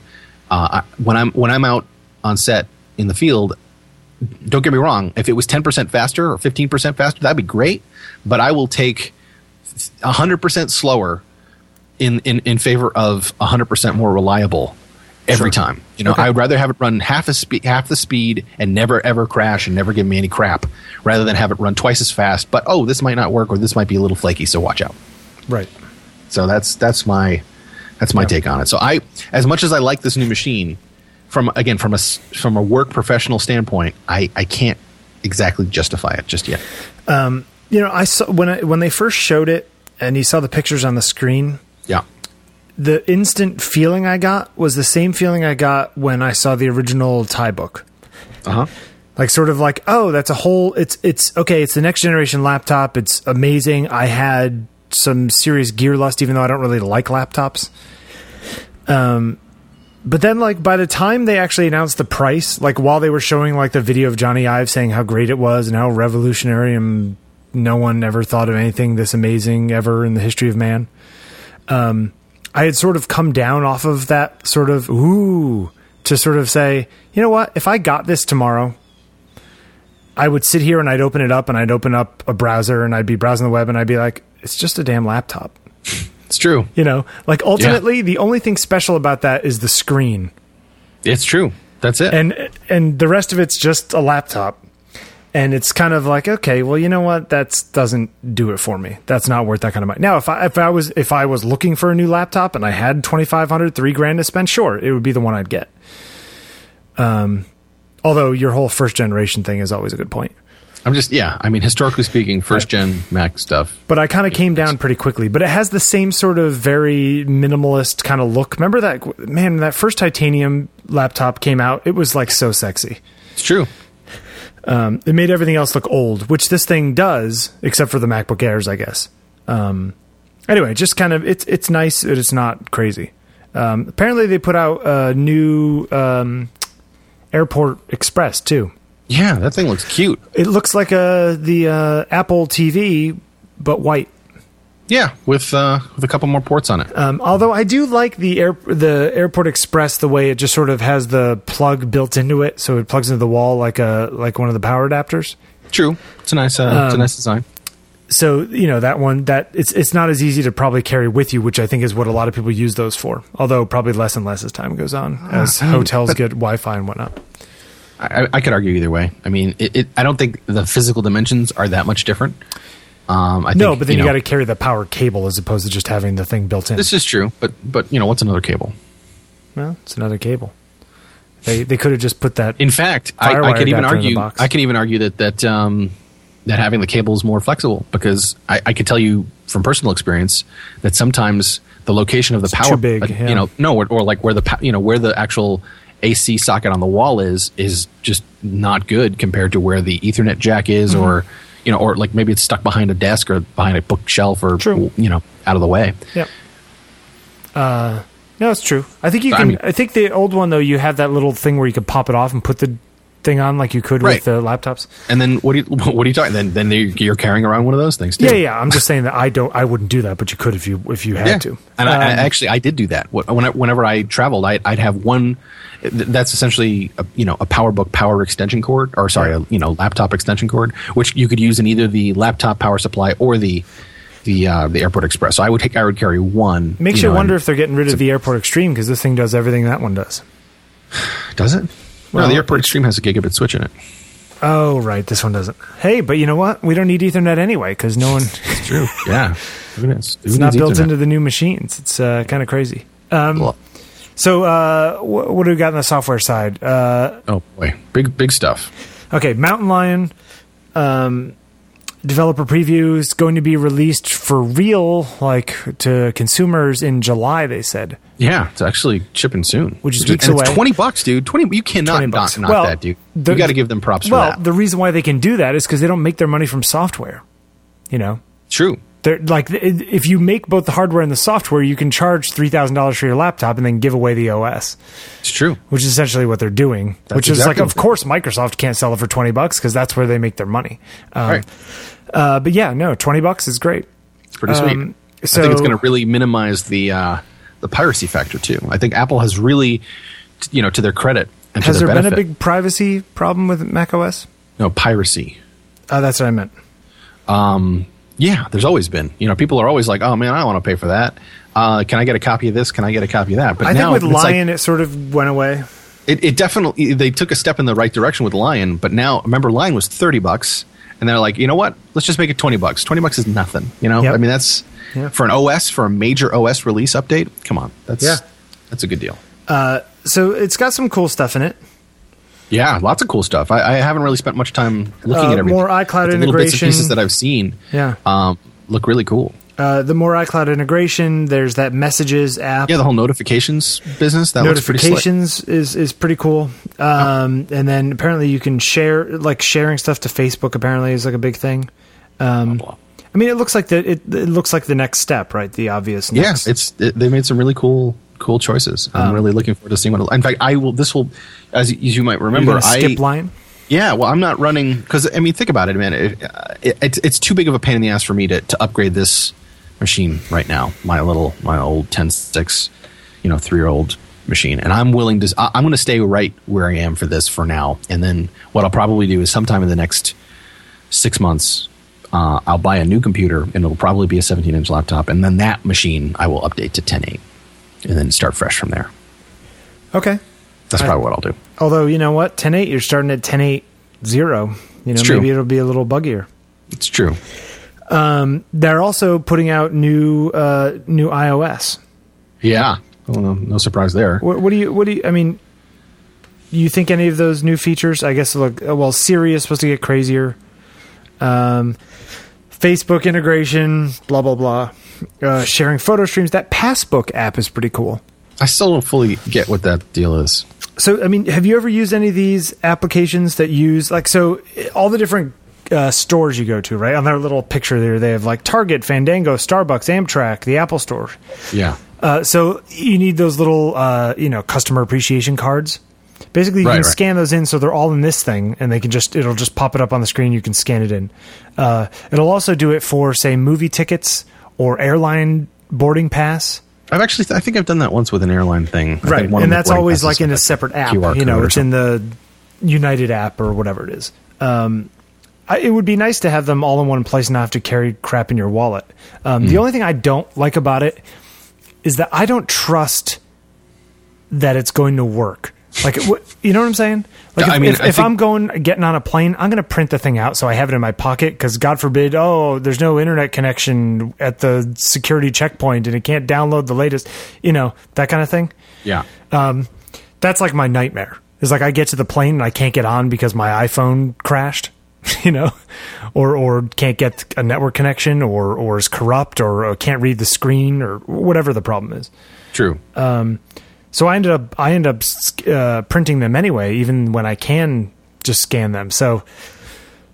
uh, I, when I'm when I'm out on set in the field, don't get me wrong. If it was 10% faster or 15% faster, that'd be great. But I will take 100% slower in, in, in favor of 100% more reliable every Sure. time. You know, Okay. I would rather have it run half a speed, half the speed, and never ever crash and never give me any crap, rather than have it run twice as fast. But oh, this might not work, or this might be a little flaky, so watch out. Right. So that's that's my that's my Yeah. take on it. So I, as much as I like this new machine, from again from a from a work professional standpoint, I I can't exactly justify it just yet. You know, I saw when I, when they first showed it and you saw the pictures on the screen, Yeah, the instant feeling I got was the same feeling I got when I saw the original TiBook. uh huh. Like sort of like, oh, that's a whole it's it's okay, it's the next generation laptop. It's amazing. I had some serious gear lust even though I don't really like laptops. Um but then like by the time they actually announced the price, like while they were showing like the video of Jony Ive saying how great it was and how revolutionary and no one ever thought of anything this amazing ever in the history of man. Um I had sort of come down off of that sort of ooh to sort of say, you know what, if I got this tomorrow, I would sit here and I'd open it up and I'd open up a browser and I'd be browsing the web and I'd be like, it's just a damn laptop. It's true. You know, like ultimately the only thing special about that is the screen. It's true. That's it. And and the rest of it's just a laptop. And it's kind of like, okay, well, you know what? That doesn't do it for me. That's not worth that kind of money. Now, if I if I was if I was looking for a new laptop and I had 2500 3 grand to spend, sure, it would be the one I'd get. Um although your whole first generation thing is always a good point. I'm just yeah. I mean, historically speaking, first gen Mac stuff. but I kind of came down pretty quickly. But it has the same sort of very minimalist kind of look. Remember that man? That first titanium laptop came out. It was like so sexy. It's true. Um, it made everything else look old, which this thing does, except for the MacBook Airs, I guess. Um, anyway, just kind of it's it's nice, but it's not crazy. Um, apparently, they put out a new um, Airport Express too. Yeah, that thing looks cute. It looks like a the uh, Apple TV, but white. Yeah, with uh, with a couple more ports on it. Um, although I do like the air, the Airport Express, the way it just sort of has the plug built into it, so it plugs into the wall like a like one of the power adapters. True. It's a nice. Uh, it's a Um, nice design. So you know that one that it's it's not as easy to probably carry with you, which I think is what a lot of people use those for. Although probably less and less as time goes on, as hotels <laughs> get Wi-Fi and whatnot. I, I could argue either way. I mean, it, it, I don't think the physical dimensions are that much different. Um, I think, no, but then you, know, got to carry the power cable as opposed to just having the thing built in. This is true, but but you know what's another cable? well, it's another cable. They they could have just put that. In fact, I, I could even adapter in the argue. I can even argue that that um, that having the cable is more flexible because I, I could tell you from personal experience that sometimes the location of the power, too big, uh, yeah. you know, no, or, or like where the you know where the actual AC socket on the wall is is just not good compared to where the Ethernet jack is, Mm-hmm. or you know, or like maybe it's stuck behind a desk or behind a bookshelf, or True. you know, out of the way. Yep. Uh, no, it's true. I think you I can. I, mean- think the old one though, you have that little thing where you could pop it off and put the thing on like you could Right. with the laptops. And then what do you <laughs> what are you talking? Then then you're carrying around one of those things too. Yeah, yeah. I'm just saying that I don't. I wouldn't do that, but you could if you if you had Yeah. to. And I, I Um, actually I did do that. When I, whenever I traveled, I, I'd have one. That's essentially a, you know a PowerBook power extension cord, or sorry, a, you know laptop extension cord, which you could use in either the laptop power supply or the the uh, the Airport Express. So I would take I would carry one. makes you you wonder and- if they're getting rid of the Airport Extreme because this thing does everything that one does. does it. Well, no, the Airport Extreme has a gigabit switch in it. Oh, right. This one doesn't. Hey, but you know what? We don't need Ethernet anyway because no one. <laughs> It's true. <laughs> yeah, Who knows? Who It's not built Ethernet? into the new machines. It's uh, kind of crazy. Um, Well, so, uh, wh- what do we got on the software side? Uh, oh boy, big big stuff. okay, Mountain Lion um, developer preview is going to be released for real, like to consumers in July. They said. Yeah, it's actually shipping soon, Which is weeks it's away. Twenty bucks, dude. Twenty. You cannot 20 knock, bucks. knock Well, that, dude. the- you got to give them props well, for that. the reason why they can do that is because they don't make their money from software. You know, True. They're like if you make both the hardware and the software, you can charge three thousand dollars for your laptop and then give away the OS. It's true. which is essentially what they're doing. That's which is exactly like, of course, Microsoft can't sell it for twenty bucks because that's where they make their money. Um, right. uh, but yeah, no, twenty bucks is great. It's pretty sweet. Um, I think it's going to really minimize the uh, the piracy factor too. I think Apple has really, you know, to their credit and Has there their been a big privacy problem with Mac OS? no piracy. Uh, that's what I meant. Yeah, there's always been. You know, people are always like, "Oh man, I don't want to pay for that. Uh, can I get a copy of this? Can I get a copy of that?" But I think with it's like- Lion, it sort of went away. it, it definitely they took a step in the right direction with Lion, but now remember Lion was thirty bucks, and they're like, you know what? Let's just make it twenty bucks. Twenty bucks is nothing. You know, Yep. I mean that's Yeah. for an OS for a major OS release update. Come on, that's Yeah. that's a good deal. So it's got some cool stuff in it. Yeah, lots of cool stuff. I, I haven't really spent much time looking Uh, at everything. more iCloud the little bits and integration. pieces that I've seen, Yeah. um, look really cool. Uh, the more iCloud integration, there's that messages app. Yeah, the whole notifications business that looks pretty notifications is is pretty cool. Um, and then apparently you can share like sharing stuff to Facebook. Apparently is like a big thing. Um, I mean, it looks like the it, it looks like the next step, right? The obvious. Yeah, Next. it's it, they made some really cool cool choices. I'm Um, really looking forward to seeing what. In fact, I will. This will, as, you might remember, I skip Lion. Yeah, well, I'm not running because I mean, think about it, man. It, uh, it, it's it's too big of a pain in the ass for me to, to upgrade this machine right now. My little my old 10.6, you know, three year old machine, and I'm willing to. I- I'm going to stay right where I am for this for now, and then what I'll probably do is sometime in the next six months. Uh, I'll buy a new computer, and it'll probably be a 17 inch laptop, and then that machine I will update to 10.8, and then start fresh from there. Okay. That's I- probably what I'll do. Although you know what, 10.8, you're starting at 10.8 zero. You know, maybe it'll be a little buggier. It's true. They're also putting out new uh, new iOS. Yeah. Well, no, no surprise there. What, what do you? What do you? I mean, you think any of those new features? I guess look. uh, Well, Siri is supposed to get crazier. Um, Facebook integration, blah blah blah. Uh, sharing photo streams. That Passbook app is pretty cool. I still don't fully get what that deal is. So, I mean, have you ever used any of these applications that use like so all the different uh, stores you go to, right? On their little picture there, they have like Target, Fandango, Starbucks, Amtrak, the Apple Store. Yeah. Uh, so you need those little, uh, you know, customer appreciation cards. Basically, you Right, can right. scan those in, so they're all in this thing, and they can just it'll just pop it up on the screen. You can scan it in. Uh, it'll also do it for say movie tickets or airline boarding pass. I've actually, I think I've done that once with an airline thing. I right and that's always like in a separate app QR you know it's in the united app or whatever it is um, I, it would be nice to have them all in one place and not have to carry crap in your wallet um, Hmm. the only thing i don't like about it is that i don't trust that it's going to work like you know what i'm saying like if, I mean, if, if think- i'm going getting on a plane i'm going to print the thing out so i have it in my pocket because god forbid oh there's no internet connection at the security checkpoint and it can't download the latest you know that kind of thing Yeah. Um, that's like my nightmare. Is like I get to the plane and I can't get on because my iPhone crashed, <laughs> you know, or or can't get a network connection, or or is corrupt, or, or can't read the screen, or whatever the problem is. True. Um, So I ended up I end up uh, printing them anyway, even when I can just scan them. So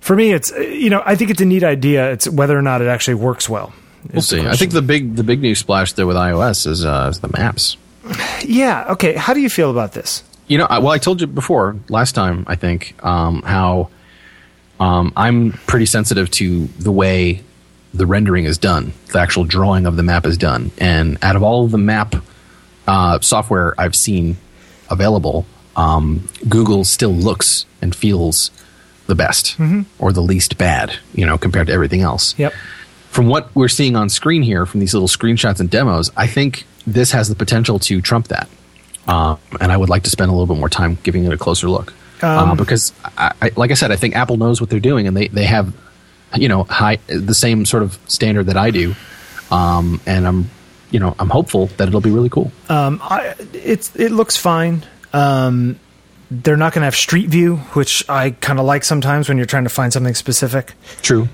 for me, it's you know I think it's a neat idea. It's whether or not it actually works well. We'll see. I think the big the big news splash there with iOS is, uh, is the maps. Yeah. Okay. How do you feel about this? You know, I, well, I told you before last time. I think um, how um, I'm pretty sensitive to the way the rendering is done, the actual drawing of the map is done, and out of all of the map uh, software I've seen available, um, Google still looks and feels the best Mm-hmm. or the least bad, you know, compared to everything else. Yep. From what we're seeing on screen here, from these little screenshots and demos, I think this has the potential to trump that. Uh, and I would like to spend a little bit more time giving it a closer look. uh, because, I, I, like I said, I think Apple knows what they're doing, and they, they have, you know, high the same sort of standard that I do. Um, and I'm, you know, I'm hopeful that it'll be really cool. Um, I, it's it looks fine. Um, they're not going to have Street View, which I kind of like sometimes when you're trying to find something specific. True.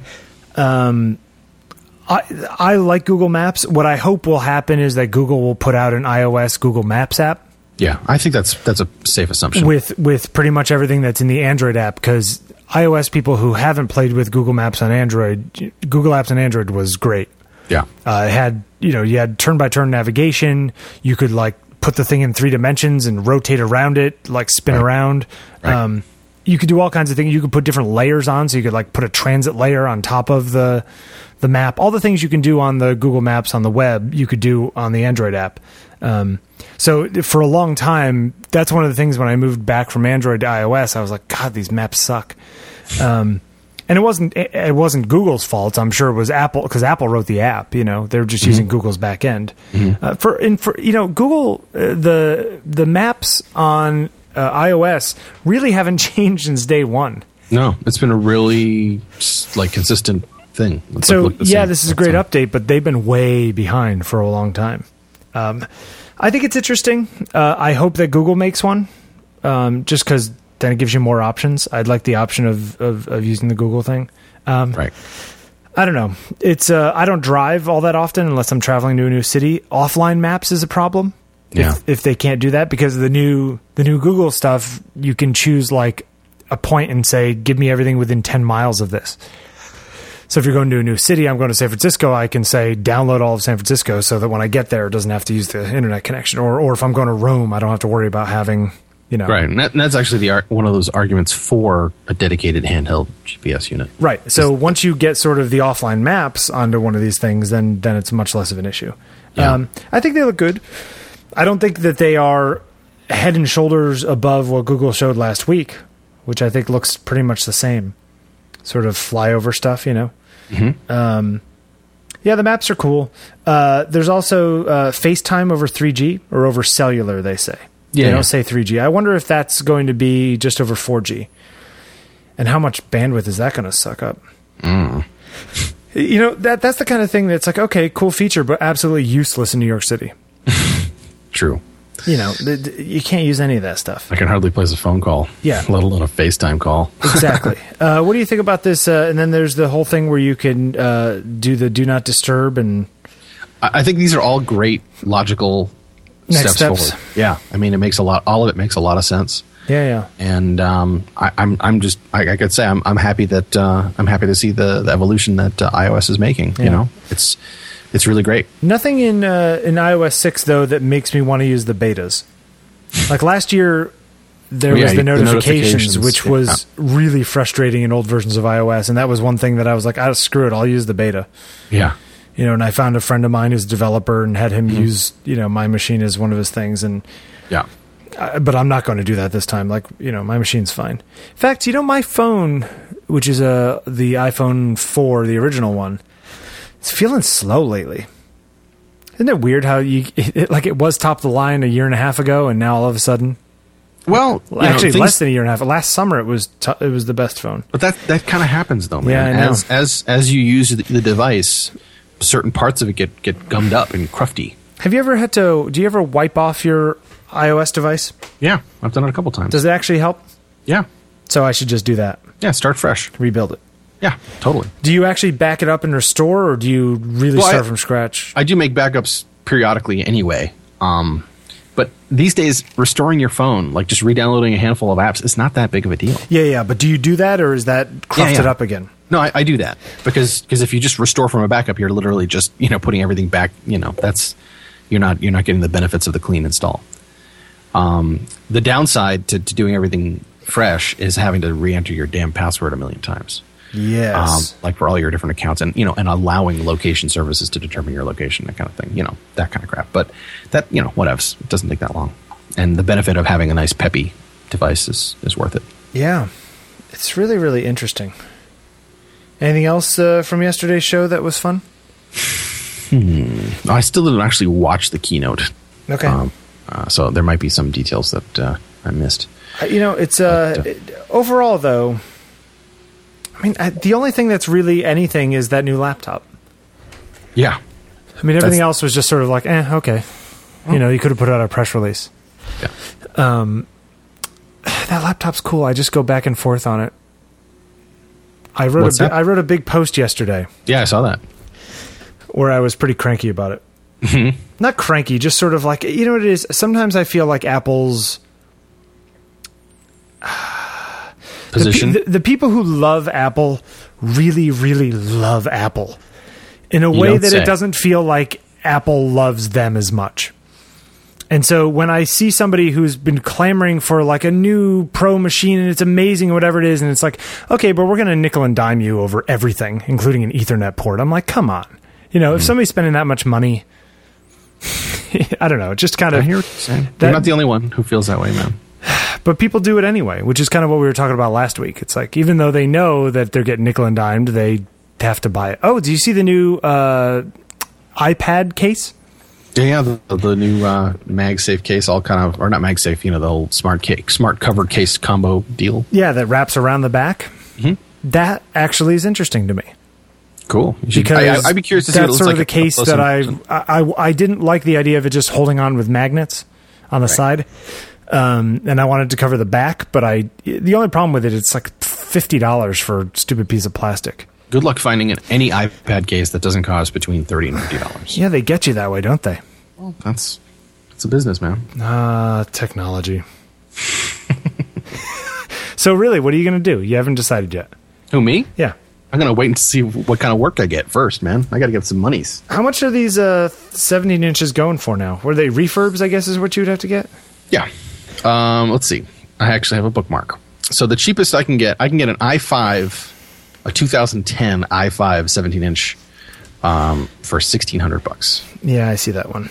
I I like Google Maps. What I hope will happen is that Google will put out an iOS Google Maps app Yeah, I think that's that's a safe assumption. with with pretty much everything that's in the Android app because iOS people who haven't played with Google Maps on Android, Google Apps on Android was great. Yeah. Uh, it had you know you had turn by turn navigation. You could like put the thing in three dimensions and rotate around it, like spin Right. around. Right. Um, you could do all kinds of things. You could put different layers on, so you could like put a transit layer on top of the the map. All the things you can do on the Google Maps on the web, you could do on the Android app. Um, so for a long time, that's one of the things when I moved back from Android to iOS, I was like, God, these maps suck. Um, and it wasn't it wasn't Google's fault. I'm sure it was Apple because Apple wrote the app. You know, they're just using Google's back end. Uh, for and for you know, Google uh, the the maps on uh, iOS really haven't <laughs> changed since day one. No, it's been a really like consistent thing. It's So like, yeah, same. this is a great So- update, but they've been way behind for a long time. Um, I think it's interesting. Uh, I hope that Google makes one, um, just because then it gives you more options. I'd like the option of of, of using the Google thing. Um, Right. I don't know. It's uh, I don't drive all that often unless I'm traveling to a new city. Offline maps is a problem. Yeah. If, if they can't do that because the new the new Google stuff, you can choose like a point and say, "Give me everything within ten miles of this." So if you're going to a new city, I'm going to San Francisco. I can say download all of San Francisco so that when I get there, it doesn't have to use the internet connection. Or or if I'm going to Rome, I don't have to worry about having you know Right, and, that, and that's actually the ar- one of those arguments for a dedicated handheld GPS unit. Right. So once you get sort of the offline maps onto one of these things, then then it's much less of an issue. Yeah. Um, I think they look good. I don't think that they are head and shoulders above what Google showed last week, which I think looks pretty much the same. Sort of flyover stuff, you know. Um, yeah, the maps are cool. Uh, there's also uh, FaceTime over 3G or over cellular. They say. Yeah. They don't say 3G. I wonder if that's going to be just over 4G. And how much bandwidth is that going to suck up? You know that that's the kind of thing that's like okay, cool feature, but absolutely useless in New York City. <laughs> True. You know, th- th- you can't use any of that stuff. I can hardly place a phone call. Yeah. <laughs> Let alone a FaceTime call. <laughs> Exactly. uh, what do you think about this? Uh, and then there's the whole thing where you can uh, do the do not disturb and I think these are all great logical Next steps, steps. forward. Yeah. I mean, it makes a lot. All of it makes a lot of sense. yeah, yeah. And um, I, I'm I'm just I, I could say I'm I'm happy that uh, I'm happy to see the, the evolution that uh, iOS is making. Yeah. You know, it's it's really great. Nothing in uh, in iOS six though that makes me want to use the betas. Like last year, there Yeah, was the the notifications, notifications, which yeah. was really frustrating in old versions of iOS, and that was one thing that I was like, "Ah, screw it, I'll use the beta." Yeah. You know, and I found a friend of mine who's a developer and had Mm-hmm. him use you know my machine as one of his things, and Yeah. uh, but I'm not going to do that this time. Like you know, my machine's fine. In fact, you know, my phone, which is uh, the iPhone four, the original one, it's feeling slow lately. Isn't it weird how you <laughs> it, like it was top of the line a year and a half ago, and now all of a sudden, Well, you know, actually things- less than a year and a half. Last summer, it was t- it was the best phone. But that that kind of happens though, man. Yeah, I know. As as as you use the, the device, certain parts of it get get gummed up and crufty. Have you ever had to? Do you ever wipe off your iOS device? Yeah, I've done it a couple times. Does it actually help? yeah, So I should just do that. yeah. Start fresh. Rebuild it. Yeah, totally. Do you actually back it up and restore, or do you really Well, start I- from scratch? I do make backups periodically anyway. Um, But these days, restoring your phone, like just re-downloading a handful of apps, is not that big of a deal. Yeah, yeah. But do you do that, or is that crufted yeah. up again? No, I, I do that because because if you just restore from a backup, you're literally just you know putting everything back. You know that's you're not you're not getting the benefits of the clean install. Um, the downside to, to doing everything fresh is having to re-enter your damn password a million times. Yes. Um, like for all your different accounts, and you know, and allowing location services to determine your location, that kind of thing. You know, that kind of crap. But that you know, whatevs. It doesn't take that long, and the benefit of having a nice peppy device is is worth it. yeah. It's really, really interesting. Anything else uh, from yesterday's show that was fun? I still didn't actually watch the keynote, Okay. um, uh, so there might be some details that uh, I missed. Uh, You know, it's uh, But, uh, it- overall though. I mean, I, the only thing that's really anything is that new laptop. Yeah, I mean, everything That's- else was just sort of like, eh, okay. You know, you could have put out a press release. yeah. Um, <sighs> that laptop's cool. I just go back and forth on it. I wrote What's a that? I wrote a big post yesterday Yeah, I saw that. where I was pretty cranky about it. Mm-hmm. Not cranky, just sort of like you know what it is. Sometimes I feel like Apple's <sighs> the, pe- Position. the, the people who love Apple really, really love Apple in a way don't that say. it doesn't feel like Apple loves them as much. And so when I see somebody who's been clamoring for like a new pro machine and it's amazing or whatever it is, and it's like, okay, but we're going to nickel and dime you over everything, including an Ethernet port. I'm like, come on. You know, if Hmm. somebody's spending that much money, <laughs> I don't know, just kind I of, hear you're saying. that- You're not the only one who feels that way, man. <sighs> but people do it anyway, which is kind of what we were talking about last week. It's like, even though they know that they're getting nickel and dimed, they have to buy it. Oh, do you see the new uh, iPad case? Yeah, the, the new uh, MagSafe case, all kind of, or not MagSafe, you know, the whole smart case, smart cover case combo deal. Yeah, that wraps around the back. Mhm. That actually is interesting to me. Cool. Should- because I, would be curious to see that's looks sort like of the case that I. I I didn't like the idea of it just holding on with magnets on the side, um, and I wanted to cover the back. But I the only problem with it it's like fifty dollars for a stupid piece of plastic. Good luck finding an, any iPad case that doesn't cost between thirty and fifty dollars. Yeah, they get you that way, don't they? Well, that's it's a business, man. Ah, technology. <laughs> so really, what are you going to do? You haven't decided yet. Who me? Yeah. I'm gonna wait and see what kind of work I get first, man. I got to get some monies. How much are these uh, 17 inches going for now? Were they refurbs? I guess is what you would have to get. Yeah. Um, let's see. I actually have a bookmark. So the cheapest I can get, I can get an i5, a 2010 i5 17 inch, um, for 1600 bucks. Yeah, I see that one.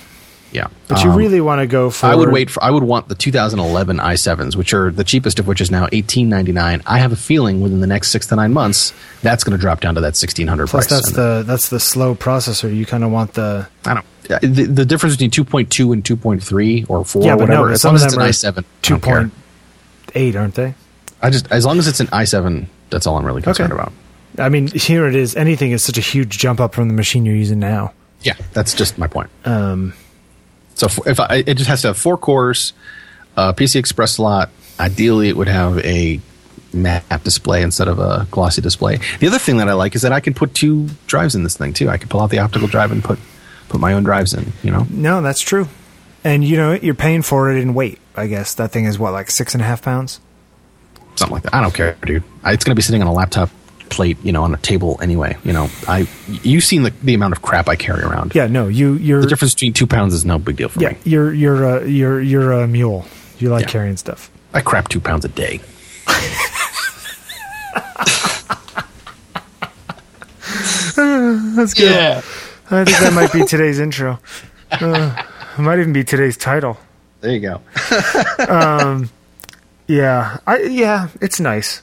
Yeah. But you Um, really want to go for? I would wait for. I would want the 2011 i7s, which are the cheapest of which is now 1899. I have a feeling within the next six to nine months, that's going to drop down to that 1600 Plus, price. that's And the that's the slow processor. You kind of want the I don't. The, the difference between 2.2 and 2.3 or four, yeah, or whatever. no, as long as it's an i7, I two don't care. point eight, aren't they? I just as long as it's an i7, that's all I'm really concerned Okay. about. I mean, here it is. Anything is such a huge jump up from the machine you're using now. Yeah, that's just my point. Um, So if I, it just has to have four cores, a PC Express slot. Ideally, it would have a matte display instead of a glossy display. The other thing that I like is that I can put two drives in this thing too. I can pull out the optical drive and put put my own drives in. You know, no, that's true. And you know, you're paying for it in weight. I guess that thing is what, like six and a half pounds. something like that. I don't care, dude. It's going to be sitting on a laptop plate, you know, on a table anyway. You know, I you've seen the, the amount of crap I carry around. Yeah, no, you you're The difference between two pounds is no big deal for yeah me. you're you're a you're you're a mule. You like Yeah. carrying stuff. I crap two pounds a day. That's good. Yeah. I think that might be today's intro. Uh, it might even be today's title. There you go. Yeah, I yeah, it's nice.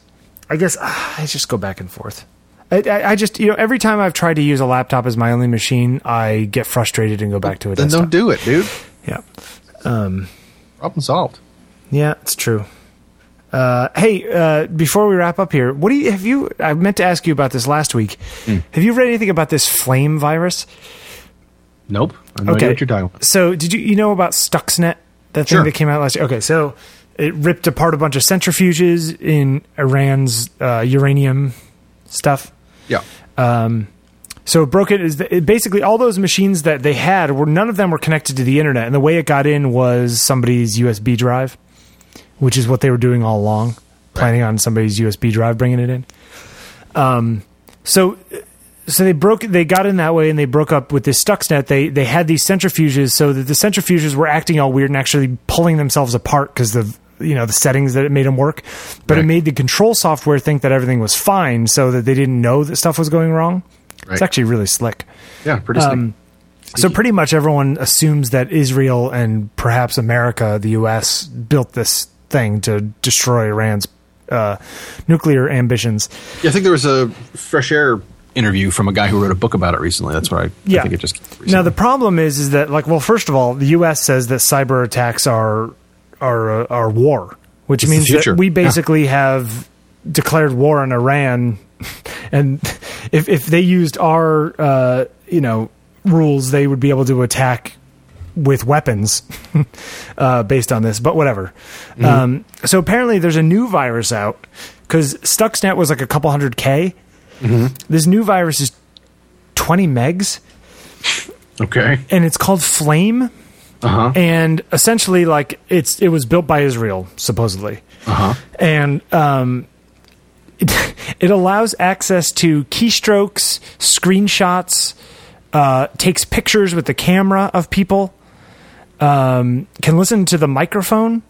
I guess ah, I just go back and forth. I, I, I just you know every time I've tried to use a laptop as my only machine, I get frustrated and go back to a Then desktop. don't do it, dude. Yeah, Problem solved. yeah, it's true. Uh, hey, uh, before we wrap up here, what do you have you? I meant to ask you about this last week. Hmm. Have you read anything about this flame virus? Nope. No what you're talking about. So, did you you know about Stuxnet? That thing Sure. that came out last year. Okay, so it ripped apart a bunch of centrifuges in Iran's uh, uranium stuff. Yeah. So it broke it is it basically all those machines that they had were none of them were connected to the internet, and the way it got in was somebody's USB drive, which is what they were doing all along, planning on somebody's USB drive bringing it in. Um, so so they broke they got in that way and they broke up with this stuxnet they they had these centrifuges so that the centrifuges were acting all weird and actually pulling themselves apart because the you know the settings that it made them work but it made the control software think that everything was fine so that they didn't know that stuff was going wrong it's actually really slick Yeah, pretty slick. um, so pretty much everyone assumes that Israel and perhaps America, the U.S., built this thing to destroy Iran's uh, nuclear ambitions. yeah, I think there was a fresh air interview from a guy who wrote a book about it recently. That's why I, Yeah. I think it just recently. Now the problem is, is that like, well, first of all, the U.S. says that cyber attacks are are uh, are war, which It's means that we Yeah. basically have declared war on Iran, <laughs> and if if they used our uh, you know rules, they would be able to attack with weapons <laughs> uh, based on this. But whatever. Mm-hmm. Um, so apparently, there's a new virus out because Stuxnet was like a couple hundred k. Mm-hmm. This new virus is twenty megs okay. and it's called Flame. Uh huh. And essentially, like it's it was built by Israel supposedly, Uh huh. and um, it, <laughs> it allows access to keystrokes, screenshots, uh, takes pictures with the camera of people, um, can listen to the microphone,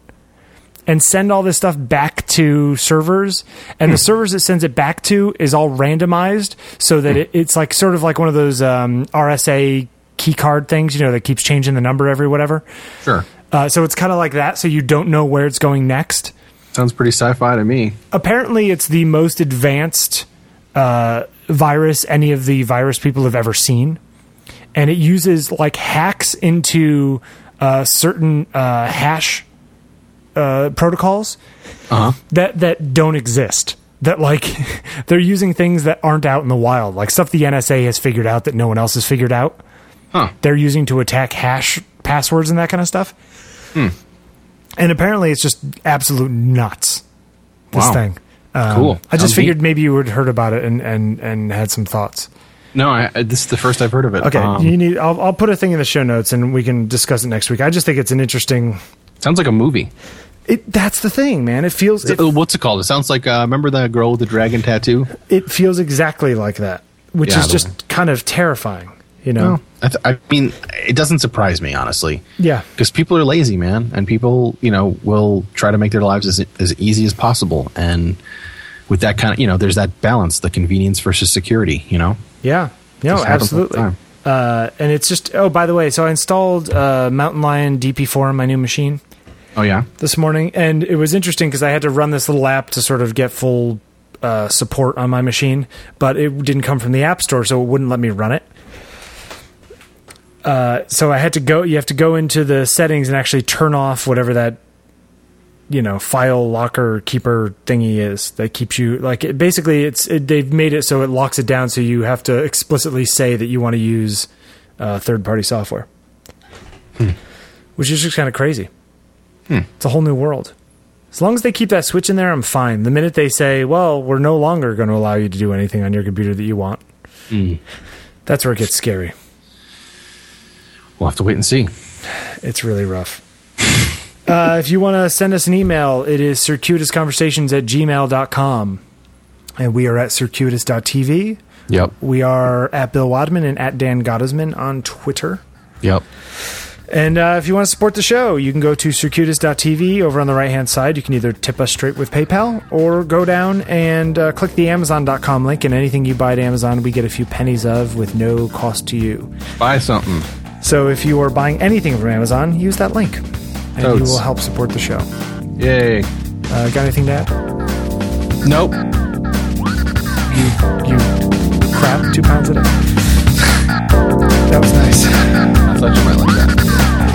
and send all this stuff back to servers. And the servers it sends it back to is all randomized, so that it, it's like sort of like one of those um, RSA key card things, you know, that keeps changing the number every whatever. Sure. Uh, so it's kind of like that, so you don't know where it's going next. Sounds pretty sci-fi to me. Apparently, it's the most advanced uh, virus any of the virus people have ever seen, and it uses like hacks into uh, certain uh, hash uh, protocols Uh huh. that that don't exist. That like <laughs> they're using things that aren't out in the wild, like stuff the NSA has figured out that no one else has figured out. Huh. They're using to attack hash passwords and that kind of stuff. Hmm. And apparently, it's just absolute nuts. This Wow. thing. Um, Cool. I just Sounds figured neat. maybe you had heard about it and and and had some thoughts. No, I, this is the first I've heard of it. Okay, Um, you need. I'll, I'll put a thing in the show notes and we can discuss it next week. I just think it's an interesting. sounds like a movie. It that's the thing, man. It feels it, Uh, What's it called? It sounds like. Uh, remember that girl with the dragon tattoo? it feels exactly like that, which Yeah, is just kind of terrifying. You know? I, th- I mean, it doesn't surprise me honestly. Yeah. because people are lazy, man, and people, you know, will try to make their lives as as easy as possible. And with that kind of, you know, there's that balance, the convenience versus security. You know, Yeah. No, Just happens all the absolutely. Uh, and it's just oh, by the way, so I installed uh, Mountain Lion DP4 on my new machine oh yeah, this morning, and it was interesting because I had to run this little app to sort of get full uh, support on my machine, but it didn't come from the App Store, so it wouldn't let me run it. Uh, so I had to go. You have to go into the settings and actually turn off whatever that you know file locker keeper thingy is that keeps you like it, basically it's it, they've made it so it locks it down so you have to explicitly say that you want to use uh, third party software which is just kind of crazy it's a whole new world. As long as they keep that switch in there i'm fine. The minute they say well we're no longer going to allow you to do anything on your computer that you want that's where it gets scary we'll have to wait and see. It's really rough. <laughs> uh, if you want to send us an email, it is circuitousconversations at gmail.com. And we are at circuitous.tv. Yep, We are at Bill Wadman and at Dan Gottesman on Twitter. yep. And uh, if you want to support the show, you can go to circuitous.tv over on the right hand side. You can either tip us straight with PayPal or go down and uh, click the Amazon.com link. And anything you buy at Amazon, we get a few pennies of with no cost to you. Buy something. So if you are buying anything from Amazon, use that link. And you will help support the show. Yay. Uh, got anything to add? Nope. You, you crap two pounds a day. <laughs> that was nice. I thought you might like that.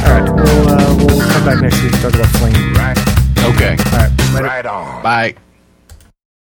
All right, we'll uh, we'll come back next week to talk about flame. Right. Okay. All right, later. Right on. Bye.